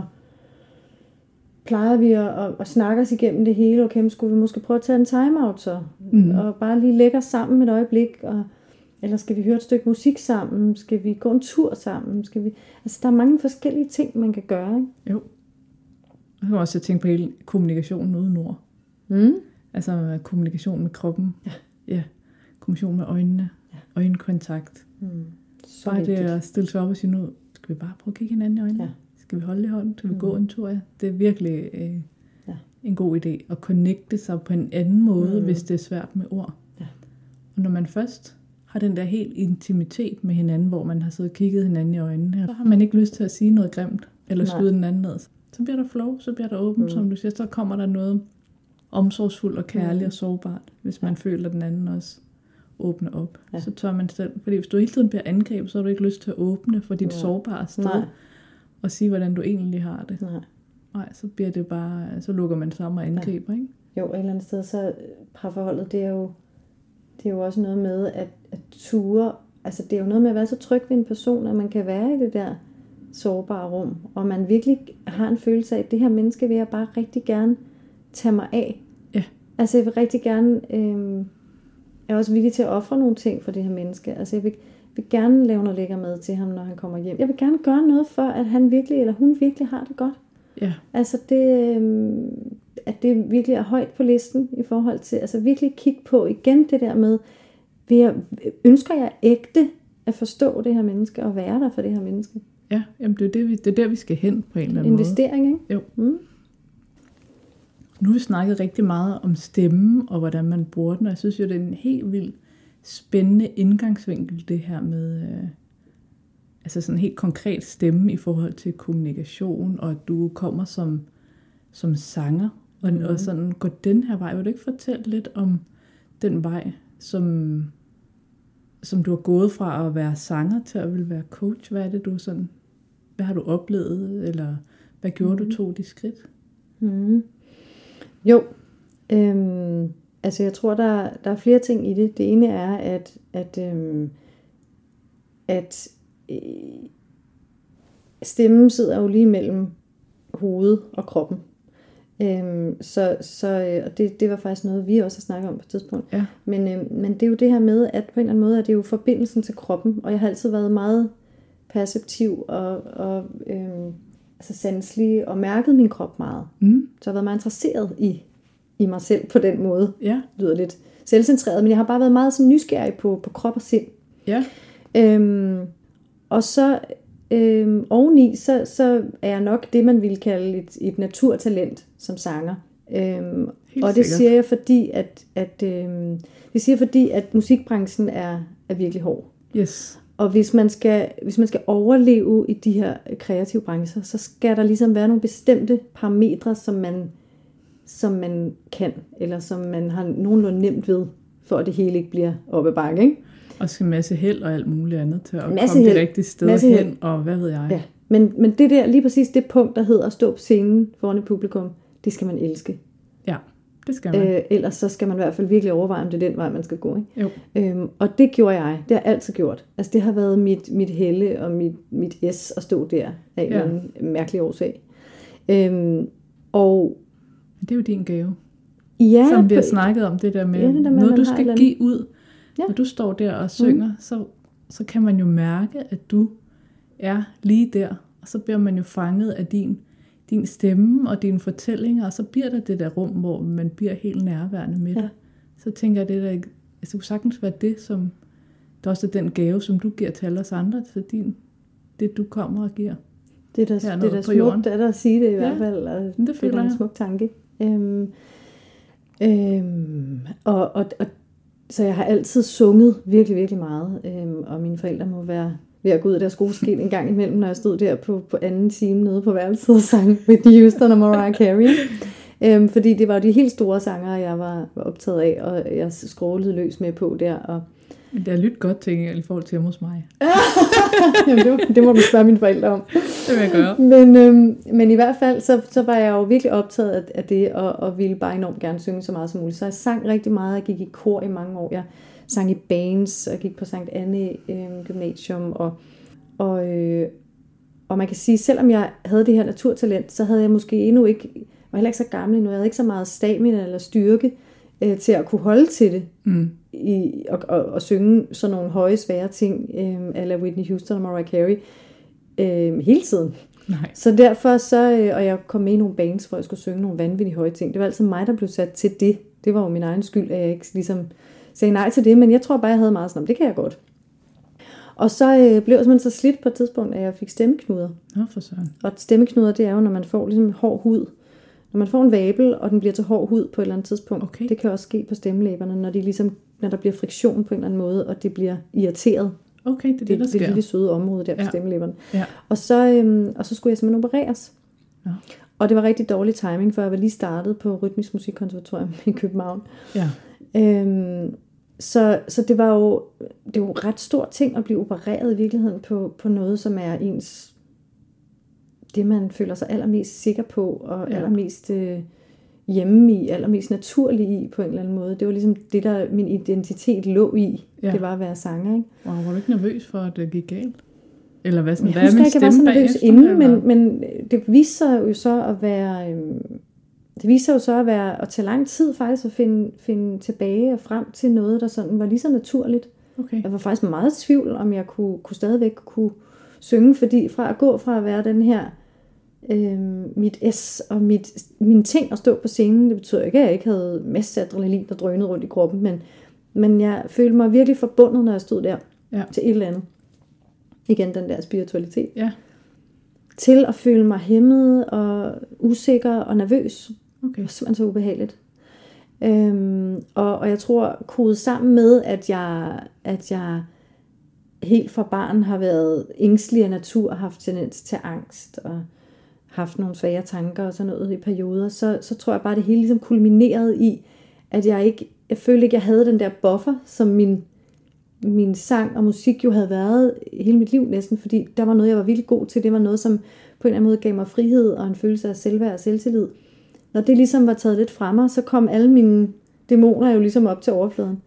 plejer vi at, at, at snakke os igennem det hele, okay, men skulle vi måske prøve at tage en timeout så,
Mm.
og bare lige lægge os sammen et øjeblik, og, eller skal vi høre et stykke musik sammen, skal vi gå en tur sammen, skal vi, altså der er mange forskellige ting, man kan gøre, ikke?
Jo. Kan man også tænke på hele kommunikationen uden ord.
Mm.
Altså øh, kommunikation med kroppen.
Ja.
ja. Kommunikation med øjnene.
Ja.
Øjenkontakt.
Mm. Så
Bare det
vigtigt.
at stille sig op og sige, nu skal vi bare prøve at kigge hinanden i øjnene.
Ja.
Skal vi holde i hånden? Skal vi
Mm.
gå en tur? Ja. Det er virkelig øh,
Ja.
en god idé at connecte sig på en anden måde,
Mm.
hvis det er svært med ord.
Ja.
Og når man først har den der helt intimitet med hinanden, hvor man har siddet og kigget hinanden i øjnene, så har man ikke lyst til at sige noget grimt, eller
Nej.
skyde den anden ned. Så bliver der flow, så bliver der åbent,
mm.
som du siger. Så kommer der noget omsorgsfuldt og kærligt
Mm.
og sårbart, hvis man føler, at den anden også åbner op.
Ja.
Ja. Så tør man selv. Fordi hvis du hele tiden bliver angrebet, så har du ikke lyst til at åbne for dit
Nej.
sårbare sted,
Nej,
og sige, hvordan du egentlig har det.
nej.
Nej, så bliver det bare, så lukker man sammen og angriber, ikke?
Jo, et eller andet sted, så øh, parforholdet, det er jo, det er jo også noget med at, at ture, altså det er jo noget med at være så tryg ved en person, at man kan være i det der sårbare rum, og man virkelig har en følelse af, at det her menneske vil jeg bare rigtig gerne tage mig af.
Ja.
Altså jeg vil rigtig gerne, øh, jeg er også villig til at ofre nogle ting for det her menneske. Altså jeg vil, vil gerne lave noget lækker mad til ham, når han kommer hjem. Jeg vil gerne gøre noget for, at han virkelig, eller hun virkelig har det godt.
Ja,
Altså det, øhm, at det virkelig er højt på listen i forhold til, altså virkelig kigge på igen det der med, vil jeg, ønsker jeg ægte at forstå det her menneske og være der for det her menneske?
ja jamen det, er det, vi, det er der, vi skal hen på en eller anden
Investering, ikke?
måde. Jo.
Mm.
Nu har vi snakket rigtig meget om stemmen, og hvordan man bruger den, og jeg synes jo, det er en helt vildt spændende indgangsvinkel, det her med, øh, altså sådan en helt konkret stemme i forhold til kommunikation, og at du kommer som, som sanger, og, mm. og sådan går den her vej. Vil du ikke fortælle lidt om den vej, som, som du har gået fra at være sanger til at vil være coach? Hvad er det, du sådan hvad har du oplevet, eller hvad gjorde mm. du tog de skridt?
Mm. Jo, øhm, altså jeg tror, der, der er flere ting i det. Det ene er, at, at, øhm, at øh, stemmen sidder jo lige mellem hovedet og kroppen. Øhm, så så øh, og det, det var faktisk noget, vi også har snakket om på et tidspunkt.
Ja.
Men, øh, men det er jo det her med, at på en eller anden måde er det jo forbindelsen til kroppen, og jeg har altid været meget perceptiv og, og øh, altså sanselig og mærket min krop meget.
Mm.
Så jeg har været meget interesseret i, i mig selv på den måde.
Ja.
Det lyder lidt selvcentreret, men jeg har bare været meget sådan nysgerrig på, på krop og sind.
Ja.
Øhm, og så øhm, oveni, så, så er jeg nok det, man ville kalde et, et naturtalent som sanger. Øhm,
Helt
og det
sikkert.
siger jeg fordi, at, at øhm, det siger fordi, at musikbranchen er, er virkelig hård.
Yes.
Og hvis man, skal, hvis man skal overleve i de her kreative brancher, så skal der ligesom være nogle bestemte parametre, som man, som man kan, eller som man har nogenlunde nemt ved, for at det hele ikke bliver op ad bakke. Ikke?
Og skal masse held og alt muligt andet til at
Masse
komme
held.
det rigtige sted
Masse
hen,
held.
og hvad ved jeg.
Ja. Men, men det der, lige præcis det punkt, der hedder at stå på scenen foran et publikum, det skal man elske.
Det skal man.
Øh, ellers så skal man i hvert fald virkelig overveje, om det er den vej, man skal gå. Ikke?
Jo.
Øhm, og det gjorde jeg. Det har jeg altid gjort. Altså det har været mit, mit helle og mit, mit S at stå der af
Ja.
en mærkelig årsag. Øhm, og
Det er jo din gave.
ja,
Som vi har snakket om, det der med,
Ja, det der med,
noget du skal
eller
give ud.
Ja.
Når du står der og synger, mm. så, så kan man jo mærke, at du er lige der. Og så bliver man jo fanget af din, din stemme og dine fortællinger, og så bliver der det der rum, hvor man bliver helt nærværende med
Ja.
dig. Så tænker jeg, det der, altså, kunne sagtens være det, som der også er den gave, som du giver til alle os andre, til din, det du kommer og giver.
Det er da, det er da
på jorden.
smukt at sige det i
Ja,
hvert fald. Og
det
det er da en smuk tanke. Øhm, øhm, og, og, og, så jeg har altid sunget virkelig, virkelig meget. Øhm, og mine forældre må være ved at gå ud af deres skin en gang imellem, når jeg stod der på, på anden time nede på værelset og sang Whitney Houston og Mariah Carey. Øhm, fordi det var jo de helt store sanger, jeg var, var optaget af, og jeg skrålede løs med på der. Og,
Men det er lyttet godt til i forhold til hjemme hos mig.
jamen, det, var- det må du spørge mine forældre om.
Det vil jeg gøre.
Men, øhm, men i hvert fald, så, så var jeg jo virkelig optaget af, af det, og, og ville bare enormt gerne synge så meget som muligt. Så jeg sang rigtig meget, jeg gik i kor i mange år. Jeg sang i bands, og gik på Sankt Anne øhm, Gymnasium, og, og, øh, og man kan sige, selvom jeg havde det her naturtalent, så havde jeg måske endnu ikke, var heller ikke så gammel endnu, jeg havde ikke så meget stamina eller styrke øh, til at kunne holde til det
Mm.
i, og, og, og synge sådan nogle høje, svære ting, øh, eller Whitney Houston og Mariah Carey, øh, hele tiden.
Nej.
Så derfor så, øh, og jeg kom med i nogle bands, hvor jeg skulle synge nogle vanvittige høje ting. Det var altid mig, der blev sat til det. Det var jo min egen skyld, at jeg ikke ligesom sagde nej til det, men jeg tror bare, jeg havde meget sådan, "Nå, det kan jeg godt. Og så øh, blev jeg simpelthen så slidt på et tidspunkt, at jeg fik stemmeknuder.
Nå for søren.
Og stemmeknuder, det er jo, når man får ligesom hård hud. Når man får en vabel, og den bliver til hård hud på et eller andet tidspunkt.
Okay.
Det kan også ske på stemmelæberne, når, de ligesom, når der bliver friktion på en eller anden måde, og det bliver irriteret.
Okay, det er det,
Det,
der
det, det
sker.
lille søde område der på
Ja.
stemmelæberne.
Ja.
Og så, øhm, og så skulle jeg simpelthen opereres.
Nå.
Og det var rigtig dårlig timing, for jeg var lige startet på Rytmisk Musikkonservatorium i København.
Ja.
Øhm, så, så det var jo det var jo ret stor ting at blive opereret i virkeligheden på, på noget, som er ens det, man føler sig allermest sikker på, og
Ja.
allermest øh, hjemme i, allermest naturlig i på en eller anden måde. Det var ligesom det, der min identitet lå i.
Ja.
Det var at være sanger, ikke?
Wow, var du ikke nervøs for, at det gik galt? Eller hvad sådan,
Jeg
hvad er
husker
min
ikke, jeg var så nervøs
bagefter,
inden,
eller?
men, men det viste sig jo så at være... øhm, Det viste sig jo så at være at tage lang tid faktisk at finde, finde tilbage og frem til noget, der sådan var lige så naturligt.
Okay.
Jeg var faktisk meget i tvivl, om jeg kunne, kunne stadigvæk kunne synge, fordi fra at gå fra at være den her øhm, mit S og mit, mine ting at stå på scenen, det betyder ikke, at jeg ikke havde masser af adrenalin, der drønede rundt i kroppen, men, men jeg følte mig virkelig forbundet, når jeg stod der
Ja.
til et eller andet. Igen den der spiritualitet.
Ja,
Til at føle mig hæmmet og usikker og nervøs
okay.
Det var simpelthen så ubehageligt. Øhm, og, og jeg tror, kodet sammen med, at jeg, at jeg helt fra barn har været ængstelig af natur, haft tendens til angst og haft nogle svære tanker og sådan noget i perioder, så, så tror jeg bare, at det hele ligesom kulminerede i, at jeg ikke, jeg følte ikke, jeg havde den der buffer, som min min sang og musik jo havde været hele mit liv næsten, fordi der var noget, jeg var virkelig god til. Det var noget, som på en eller anden måde gav mig frihed og en følelse af selvværd og selvtillid. Når det ligesom var taget lidt fra mig, så kom alle mine dæmoner jo ligesom op til overfladen.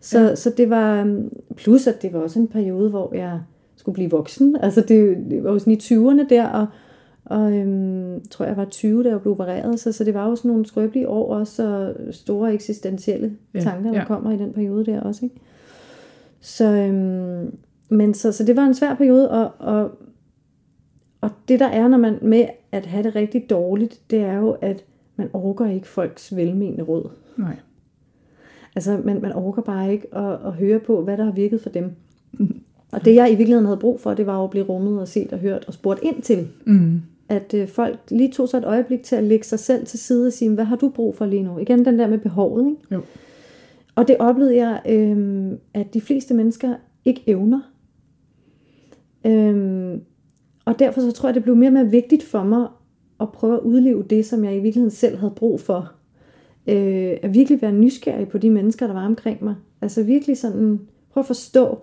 Så, ja. så det var, plus at det var også en periode, hvor jeg skulle blive voksen. Altså det, det var jo sådan i 20'erne der, og, og øhm, tror jeg var 20, da jeg blev opereret, så, så det var jo sådan nogle skrøbelige år også, og store eksistentielle ja, tanker, der ja. kommer i den periode der også. Ikke? Så, øhm, men så, så det var en svær periode, og, og, og det der er, når man med at have det rigtig dårligt, det er jo, at man orker ikke folks velmenende råd.
Nej.
Altså, man, man orker bare ikke at, at høre på, hvad der har virket for dem. Mm. Og det jeg i virkeligheden havde brug for, det var at blive rummet og set og hørt og spurgt ind til.
Mm.
At øh, folk lige tog sig et øjeblik til at lægge sig selv til side og sige, hvad har du brug for lige nu? Igen den der med behovet, ikke?
Jo.
Og det oplevede jeg, øh, at de fleste mennesker ikke evner. Øh, og derfor så tror jeg, det blev mere og mere vigtigt for mig at prøve at udleve det, som jeg i virkeligheden selv havde brug for. Øh, at virkelig være nysgerrig på de mennesker, der var omkring mig. Altså virkelig sådan, prøve at forstå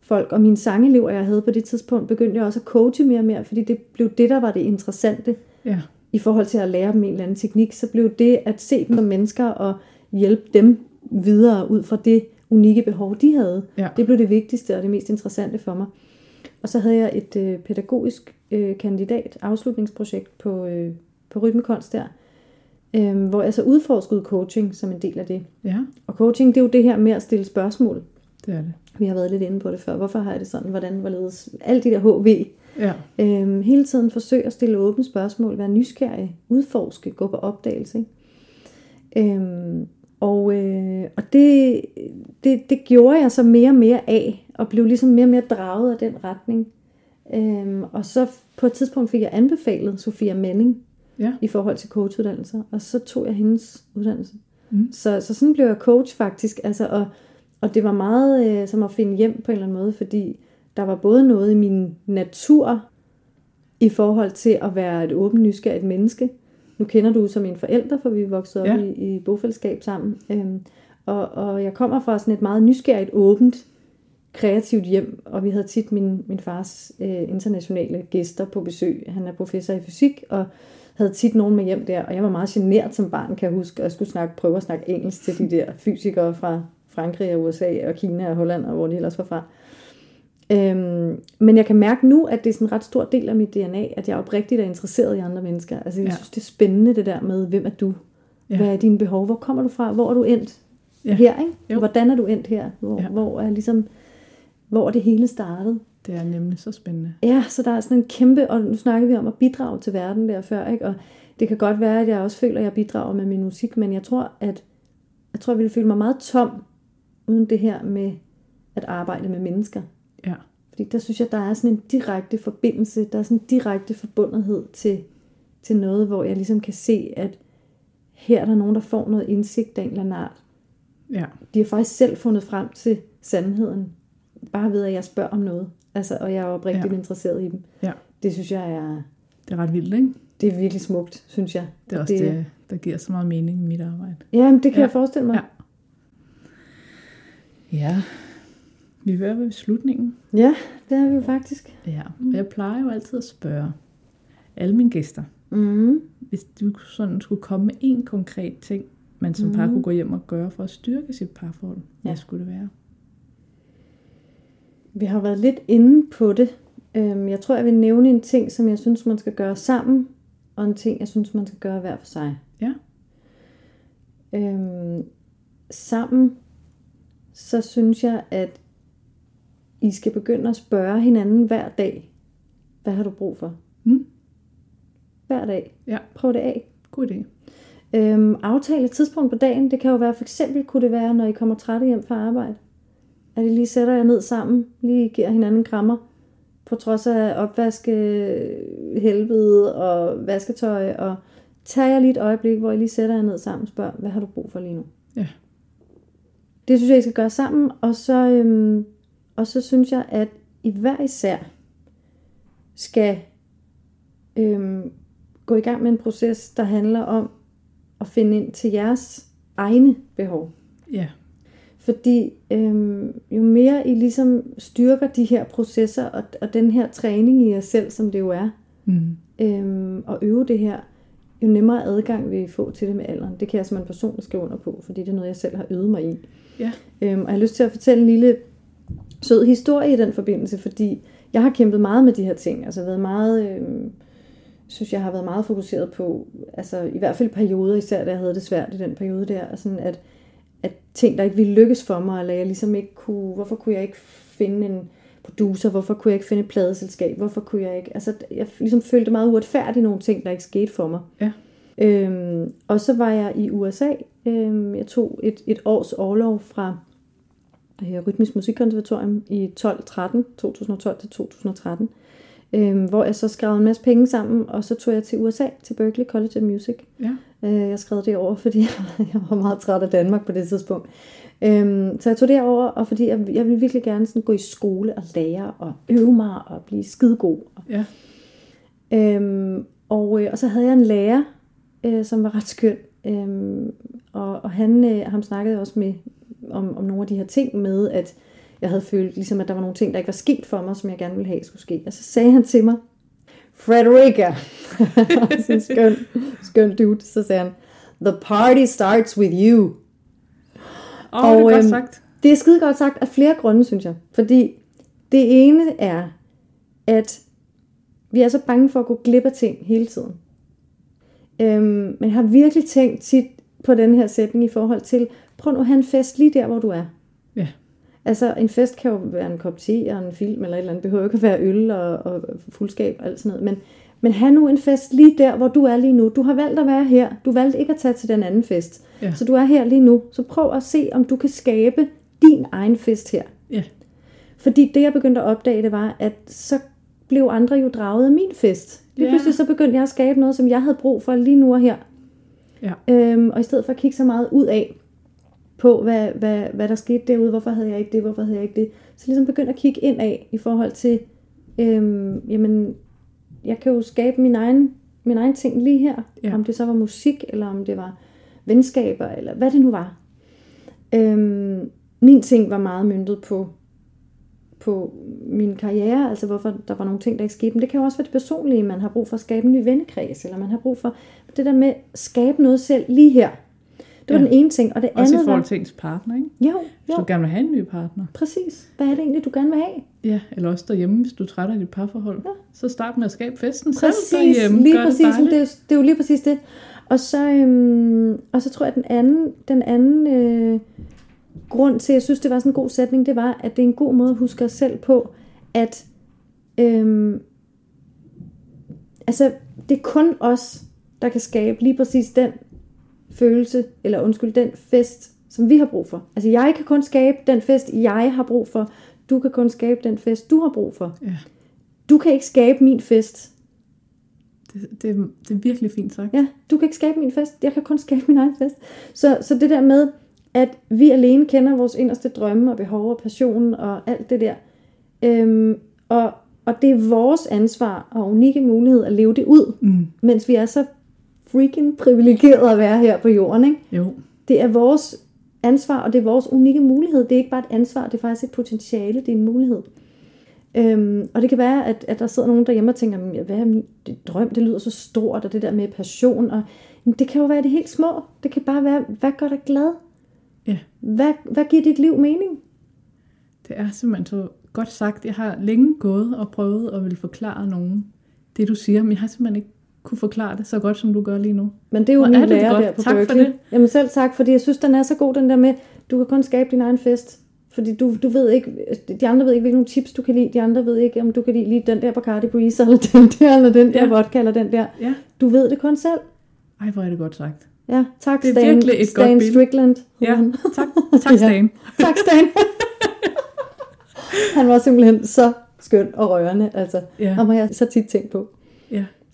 folk. Og mine sangelever, jeg havde på det tidspunkt, begyndte jeg også at coache mere og mere, fordi det blev det, der var det interessante.
Ja.
I forhold til at lære dem en eller anden teknik, så blev det at se dem som mennesker og hjælpe dem videre ud fra det unikke behov, de havde.
Ja.
Det blev det vigtigste og det mest interessante for mig. Og så havde jeg et øh, pædagogisk øh, kandidat afslutningsprojekt på, øh, på rytmekunst der, øh, hvor jeg så udforskede coaching som en del af det.
Ja.
Og coaching, det er jo det her med at stille spørgsmål.
Det er det.
Vi har været lidt inde på det før. Hvorfor har jeg det sådan? Hvordan, hvorledes? Alt de der HV.
Ja.
Øhm, hele tiden forsøge at stille åbne spørgsmål, være nysgerrig, udforske, gå på opdagelse. Ikke? Øhm, og øh, og det, det, det gjorde jeg så mere og mere af, og blev ligesom mere og mere draget af den retning. Øhm, og så på et tidspunkt fik jeg anbefalet Sofia Menning
ja.
i forhold til coachuddannelser, og så tog jeg hendes uddannelse.
Mm.
Så, så sådan blev jeg coach faktisk, altså, og, og det var meget øh, som at finde hjem på en eller anden måde, fordi der var både noget i min natur i forhold til at være et åbent, nysgerrigt menneske. Nu kender du som min forældre, for vi vokset op
Ja.
i, i bofællesskab sammen. Øhm, og, og jeg kommer fra sådan et meget nysgerrigt, åbent, kreativt hjem, og vi havde tit min, min fars øh, internationale gæster på besøg. Han er professor i fysik, og havde tit nogen med hjem der, og jeg var meget genert som barn, kan jeg huske, og jeg skulle snakke, prøve at snakke engelsk til de der fysikere fra Frankrig og USA og Kina og Holland, og hvor de ellers var fra. Øhm, men jeg kan mærke nu, at det er sådan en ret stor del af mit DNA, at jeg oprigtigt er interesseret i andre mennesker. Altså jeg
Ja.
synes, det er spændende det der med, hvem er du?
Ja.
Hvad er dine behov? Hvor kommer du fra? Hvor er du endt?
Ja.
Her, ikke?
Jo.
Hvordan er du endt her? Hvor,
Ja.
hvor er ligesom, hvor er det hele startet?
Det er nemlig så spændende.
Ja, så der er sådan en kæmpe, og nu snakker vi om at bidrage til verden der før, ikke? Og det kan godt være, at jeg også føler, at jeg bidrager med min musik, men jeg tror, at jeg tror, jeg ville føle mig meget tom, uden det her med at arbejde med mennesker. Fordi der synes jeg, der er sådan en direkte forbindelse, der er sådan en direkte forbundethed til, til noget, hvor jeg ligesom kan se, at her er der nogen, der får noget indsigt af en eller anden art.
Ja.
De har faktisk selv fundet frem til sandheden, bare ved at jeg spørger om noget. Altså, og jeg er oprigtigt
Ja.
interesseret i dem.
Ja.
Det synes jeg er,
Det er ret vildt, ikke?
det er virkelig smukt, synes jeg.
Det er
Og
også det, det der giver så meget mening i mit arbejde.
Ja, men det kan
ja.
jeg forestille mig.
Ja. Ja. Vi er ved slutningen.
Ja, det er vi jo faktisk.
Ja. Og jeg plejer jo altid at spørge alle mine gæster,
Mm.
hvis du sådan skulle komme med en konkret ting, man som par
Mhm.
kunne gå hjem og gøre for at styrke sit parforhold, hvad
Ja.
skulle det være?
Vi har været lidt inde på det. Øhm, Jeg tror, jeg vil nævne en ting, som jeg synes, man skal gøre sammen, og en ting, jeg synes, man skal gøre hver for sig.
Ja.
Øhm, sammen, så synes jeg, at I skal begynde at spørge hinanden hver dag, hvad har du brug for?
Mm.
Hver dag.
Ja.
Prøv det af.
God idé.
Øhm, aftale et tidspunkt på dagen. Det kan jo være, for eksempel kunne det være, når I kommer trætte hjem fra arbejde. At I lige sætter jer ned sammen, lige giver hinanden en krammer. På trods af opvaske helvede og vasketøj. Og tager jer lige et øjeblik, hvor I lige sætter jer ned sammen og spørger, hvad har du brug for lige nu?
Ja.
Det synes jeg, I skal gøre sammen. Og så, øhm, og så synes jeg, at I hver især skal øhm, gå i gang med en proces, der handler om at finde ind til jeres egne behov.
Ja.
Fordi øhm, jo mere I ligesom styrker de her processer og, og den her træning i jer selv, som det jo er,
Mm.
øhm, og øve det her, jo nemmere adgang vil I få til det med alderen. Det kan jeg som en person skrive under på, fordi det er noget, jeg selv har øvet mig i.
Ja.
Øhm, og jeg har lyst til at fortælle en lille sød historie i den forbindelse, fordi jeg har kæmpet meget med de her ting. Altså været meget, øhm, synes jeg har været meget fokuseret på, altså i hvert fald perioder, især da jeg havde det svært i den periode der, altså at, at ting, der ikke ville lykkes for mig, eller jeg ligesom ikke kunne, hvorfor kunne jeg ikke finde en producer, hvorfor kunne jeg ikke finde et pladeselskab, hvorfor kunne jeg ikke, altså jeg ligesom følte meget uretfærdigt nogle ting, der ikke skete for mig.
Ja.
Øhm, og så var jeg i USA. Øhm, jeg tog et, et års overlov fra øh, Rytmisk Musikkonservatorium i 12-13, 2012 til 2013. Øhm, hvor jeg så skrev en masse penge sammen, og så tog jeg til USA, til Berklee College of Music.
Ja.
Øh, jeg skrev det over, fordi jeg var meget træt af Danmark på det tidspunkt. Øhm, så jeg tog det over, og fordi jeg, jeg ville virkelig gerne sådan gå i skole og lære og øve mig og blive skidegod.
Ja.
Øhm, og, øh, og så havde jeg en lærer, øh, som var ret skøn. Øhm, og, og han, øh, ham snakkede jeg også med om, om nogle af de her ting med, at jeg havde følt, ligesom, at der var nogle ting, der ikke var sket for mig, som jeg gerne ville have skulle ske. Og så sagde han til mig, Frederica, sådan en skøn, skøn dude, så sagde han, The party starts with you.
Åh, oh, det er godt
øhm,
sagt.
Det er skide godt sagt af flere grunde, synes jeg. Fordi det ene er, at vi er så bange for at gå glip af ting hele tiden. Øhm, men jeg har virkelig tænkt tit på den her sætning i forhold til, prøv nu at have en fest lige der, hvor du er.
Ja.
Altså, en fest kan jo være en kop te og en film eller et eller andet. Det behøver ikke at være øl og, og fuldskab og alt sådan noget. Men, men have nu en fest lige der, hvor du er lige nu. Du har valgt at være her. Du valgte ikke at tage til den anden fest.
Ja.
Så du er her lige nu. Så prøv at se, om du kan skabe din egen fest her.
Ja.
Fordi det, jeg begyndte at opdage, det var, at så blev andre jo draget af min fest. Lige
Ja.
pludselig så begyndte jeg at skabe noget, som jeg havde brug for lige nu og her.
Ja.
Øhm, og i stedet for at kigge så meget ud af på, hvad, hvad, hvad der skete derude, hvorfor havde jeg ikke det, hvorfor havde jeg ikke det, så ligesom begyndte at kigge ind af i forhold til, øhm, jamen, jeg kan jo skabe min egen, min egen ting lige her.
Ja.
Om det så var musik, eller om det var venskaber, eller hvad det nu var. Øhm, min ting var meget myndet på, på min karriere, altså hvorfor der var nogle ting, der ikke skete. Men det kan jo også være det personlige, man har brug for at skabe en ny vennekreds, eller man har brug for det der med at skabe noget selv lige her. Det var
Ja.
den ene ting, og det
Også i
andet
forhold
var...
til ens partner, ikke?
Jo,
Hvis
jo,
du gerne vil have en ny partner.
præcis. Hvad er det egentlig, du gerne vil have?
Ja, eller også derhjemme, hvis du er træt af dit parforhold.
Ja.
Så start med at skabe festen
Præcis,
selv derhjemme.
lige
Gør
præcis.
Det
Det,
dejligt.
det, er, jo- det er jo lige præcis det. Og så, øhm, og så tror jeg, at den anden, den anden øh, grund til, at jeg synes, det var sådan en god sætning, det var, at det er en god måde at huske os selv på, at øhm, altså, det er kun os, der kan skabe lige præcis den følelse, eller undskyld, den fest, som vi har brug for. Altså, jeg kan kun skabe den fest, jeg har brug for. Du kan kun skabe den fest, du har brug for.
Ja,
Du kan ikke skabe min fest.
det, det, det er virkelig fint sagt.
Ja, du kan ikke skabe min fest. Jeg kan kun skabe min egen fest. Så, så det der med, at vi alene kender vores inderste drømme og behov og passion og alt det der. Øhm, og, og det er vores ansvar og unikke mulighed at leve det ud,
Mm.
mens vi er så freaking privilegerede at være her på jorden. Ikke?
Jo,
Det er vores ansvar, og det er vores unikke mulighed. Det er ikke bare et ansvar, det er faktisk et potentiale, det er en mulighed. Øhm, og det kan være, at, at der sidder nogen derhjemme og tænker, "Men hvad er min det, drøm, det lyder så stort, og det der med passion, og jamen, det kan jo være det helt små. Det kan bare være, hvad gør dig glad?
ja.
Hvad, hvad giver dit liv mening?
Det er simpelthen så godt sagt. Jeg har længe gået og prøvet at vil forklare nogen det, du siger, men jeg har simpelthen ikke kunne forklare det så godt, som du gør lige nu.
Men det er jo
Hvor
min
er det
lærer
godt.
der på
Tak for
Berkeley.
det.
Jamen selv tak, fordi jeg synes, den er så god, den der med, du kan kun skabe din egen fest. Fordi du, du ved ikke, de andre ved ikke, hvilke chips du kan lide. De andre ved ikke, om du kan lide lige den der Bacardi Breeze, eller den der, eller den der
Ja.
vodka, eller den der.
Ja.
Du ved det kun selv.
Ej, hvor er det godt sagt.
Ja, tak
Det er
Stan,
virkelig et
Stan
godt.
Strickland.
Ja, tak, tak Stan.
tak Stan. han var simpelthen så skøn og rørende. Altså,
Ja.
ham har jeg så tit tænkt på.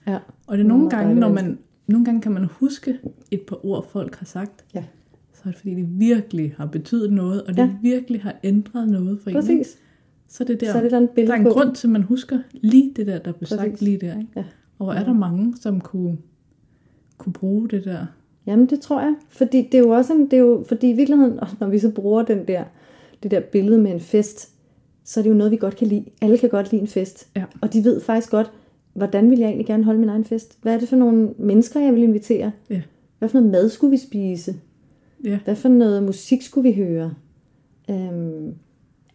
Ja. Og det er nogle gange, når man, nogle gange kan man huske et par ord, folk har sagt,
Ja.
så er det fordi, det virkelig har betydet noget, og det
Ja.
virkelig har ændret noget for en. ikke?
Præcis.
Så er det der,
Så er det der billede
der er en
på.
grund til, at man husker lige det der, der blev
Præcis.
sagt lige der. Ikke?
Ja.
Og hvor er der mange, som kunne, kunne bruge det der
Jamen, det tror jeg. Fordi det er jo også en, det er jo, fordi i virkeligheden, når vi så bruger den der, det der billede med en fest, så er det jo noget, vi godt kan lide. Alle kan godt lide en fest.
Ja.
Og de ved faktisk godt, hvordan vil jeg egentlig gerne holde min egen fest? Hvad er det for nogle mennesker, jeg vil invitere?
Ja.
Hvad for noget mad skulle vi spise?
Ja.
Hvad for noget musik skulle vi høre? Øhm,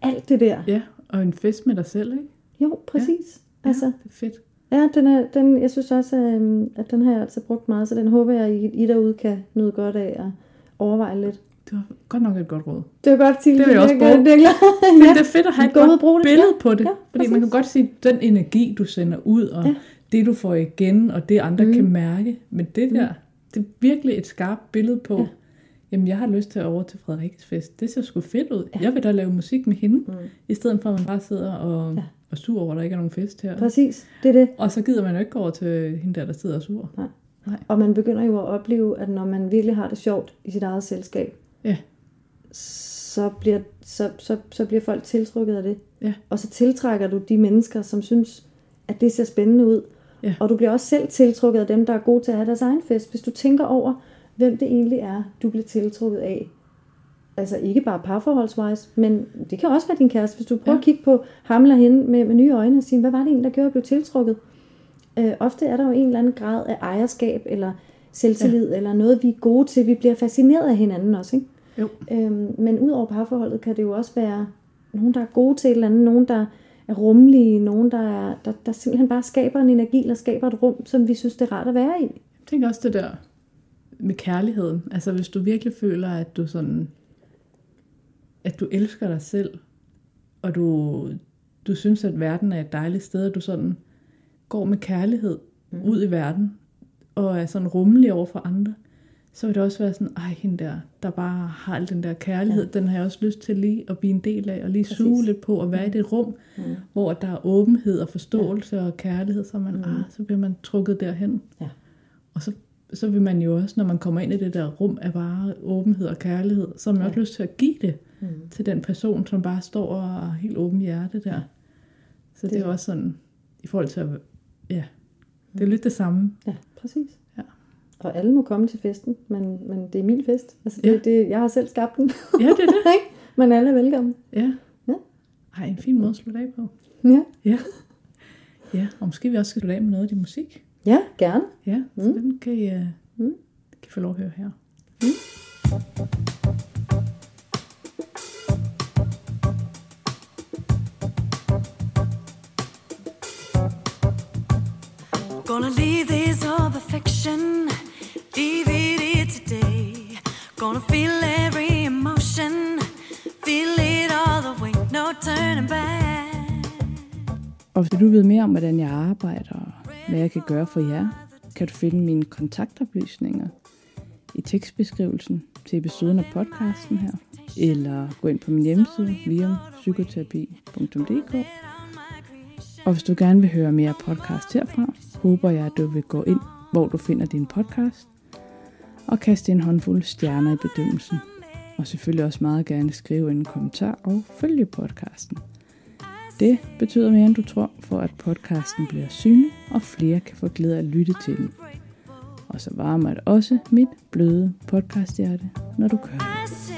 alt det der.
Ja, og en fest med dig selv, ikke?
Jo, præcis. Ja. Altså,
Ja, det er fedt.
ja, den er, den, jeg synes også, øhm, at den har jeg altså brugt meget, så den håber jeg, I, I derude kan nyde godt af at overveje lidt.
Det var godt nok et godt råd.
Det var godt, Tilde.
Det vil jeg også
er
bruge.
godt, Det er.
Men
ja.
det er fedt at have et godt
det.
billede
Ja.
på det.
Ja,
fordi man kan godt sige, den energi, du sender ud, og
Ja.
det, du får igen, og det andre mm. kan mærke. Men det der, det er virkelig et skarpt billede på,
Ja.
ja. jamen jeg har lyst til at over til Frederikkes fest. Det ser sgu fedt ud. Ja. Jeg vil da lave musik med hende, mm. i stedet for at man bare sidder og,
ja.
og sur over, at der ikke er nogen fest her.
Præcis, det er det.
Og så gider man jo ikke gå over til hende der, der sidder og sur.
Nej.
Nej.
Og man begynder jo at opleve, at når man virkelig har det sjovt i sit eget selskab,
Ja.
så bliver, så, så, så bliver folk tiltrukket af det.
Ja.
Og så tiltrækker du de mennesker, som synes, at det ser spændende ud.
Ja.
Og du bliver også selv tiltrukket af dem, der er gode til at have deres egen fest. Hvis du tænker over, hvem det egentlig er, du bliver tiltrukket af. Altså ikke bare parforholdsvejs, men det kan også være din kæreste. Hvis du prøver. Ja. at kigge på ham eller hende med, med nye øjne og sige, hvad var det egentlig, der gjorde, at jeg blev tiltrukket? Øh, ofte er der jo en eller anden grad af ejerskab eller selvtillid, ja. eller noget, vi er gode til. Vi bliver fascineret af hinanden også, ikke?
Jo.
Øhm, men ud over parforholdet kan det jo også være nogen, der er gode til et eller andet, nogen, der er rummelige, nogen, der, er, der, der simpelthen bare skaber en energi, eller skaber et rum, som vi synes, det er rart at være i.
Tænker også det der med kærligheden. Altså hvis du virkelig føler, at du sådan, at du elsker dig selv, og du, du synes, at verden er et dejligt sted, og du sådan går med kærlighed mm. ud i verden, og er sådan rummelig over for andre, så vil det også være sådan, ej, hende der, der bare har al den der kærlighed, ja. den har jeg også lyst til lige at blive en del af, og lige
Præcis.
suge lidt på, og være i det rum,
Mm.
hvor der er åbenhed og forståelse ja. og kærlighed, så, man, mm. ah, så bliver man trukket derhen.
Ja.
Og så, så vil man jo også, når man kommer ind i det der rum af bare åbenhed og kærlighed, så har man ja. også lyst til at give det
Mm.
til den person, som bare står og har helt åben hjerte der. Så det,
Det-
er også sådan, i forhold til at, ja, det er lidt det samme.
Ja, præcis.
Ja.
Og alle må komme til festen, men, men det er min fest. Altså det,
Ja.
det, jeg har selv skabt den.
Ja, det er det.
Men alle er velkommen.
Ja.
Ja.
Ej, en fin måde at slutte af på.
Ja,
Ja. Ja, og måske vi også skal slutte af med noget af din musik.
ja gerne.
Ja, så
Mm.
den kan I, uh,
Mm.
kan I få lov at høre her.
Gonna Gonna feel every emotion, feel it all the way, no turning back.
Og hvis du vil vide mere om, hvordan jeg arbejder og hvad jeg kan gøre for jer, kan du finde mine kontaktoplysninger i tekstbeskrivelsen til episoden af podcasten her, eller gå ind på min hjemmeside viumpsykoterapi.dk. Og hvis du gerne vil høre mere podcast herfra, håber jeg, at du vil gå ind, hvor du finder din podcast, og kaste en håndfuld stjerner i bedømmelsen. Og selvfølgelig også meget gerne skrive en kommentar og følge podcasten. Det betyder mere, end du tror, for at podcasten bliver synlig, og flere kan få glæde af at lytte til den. Og så varmer det også mit bløde podcasthjerte, når du kører.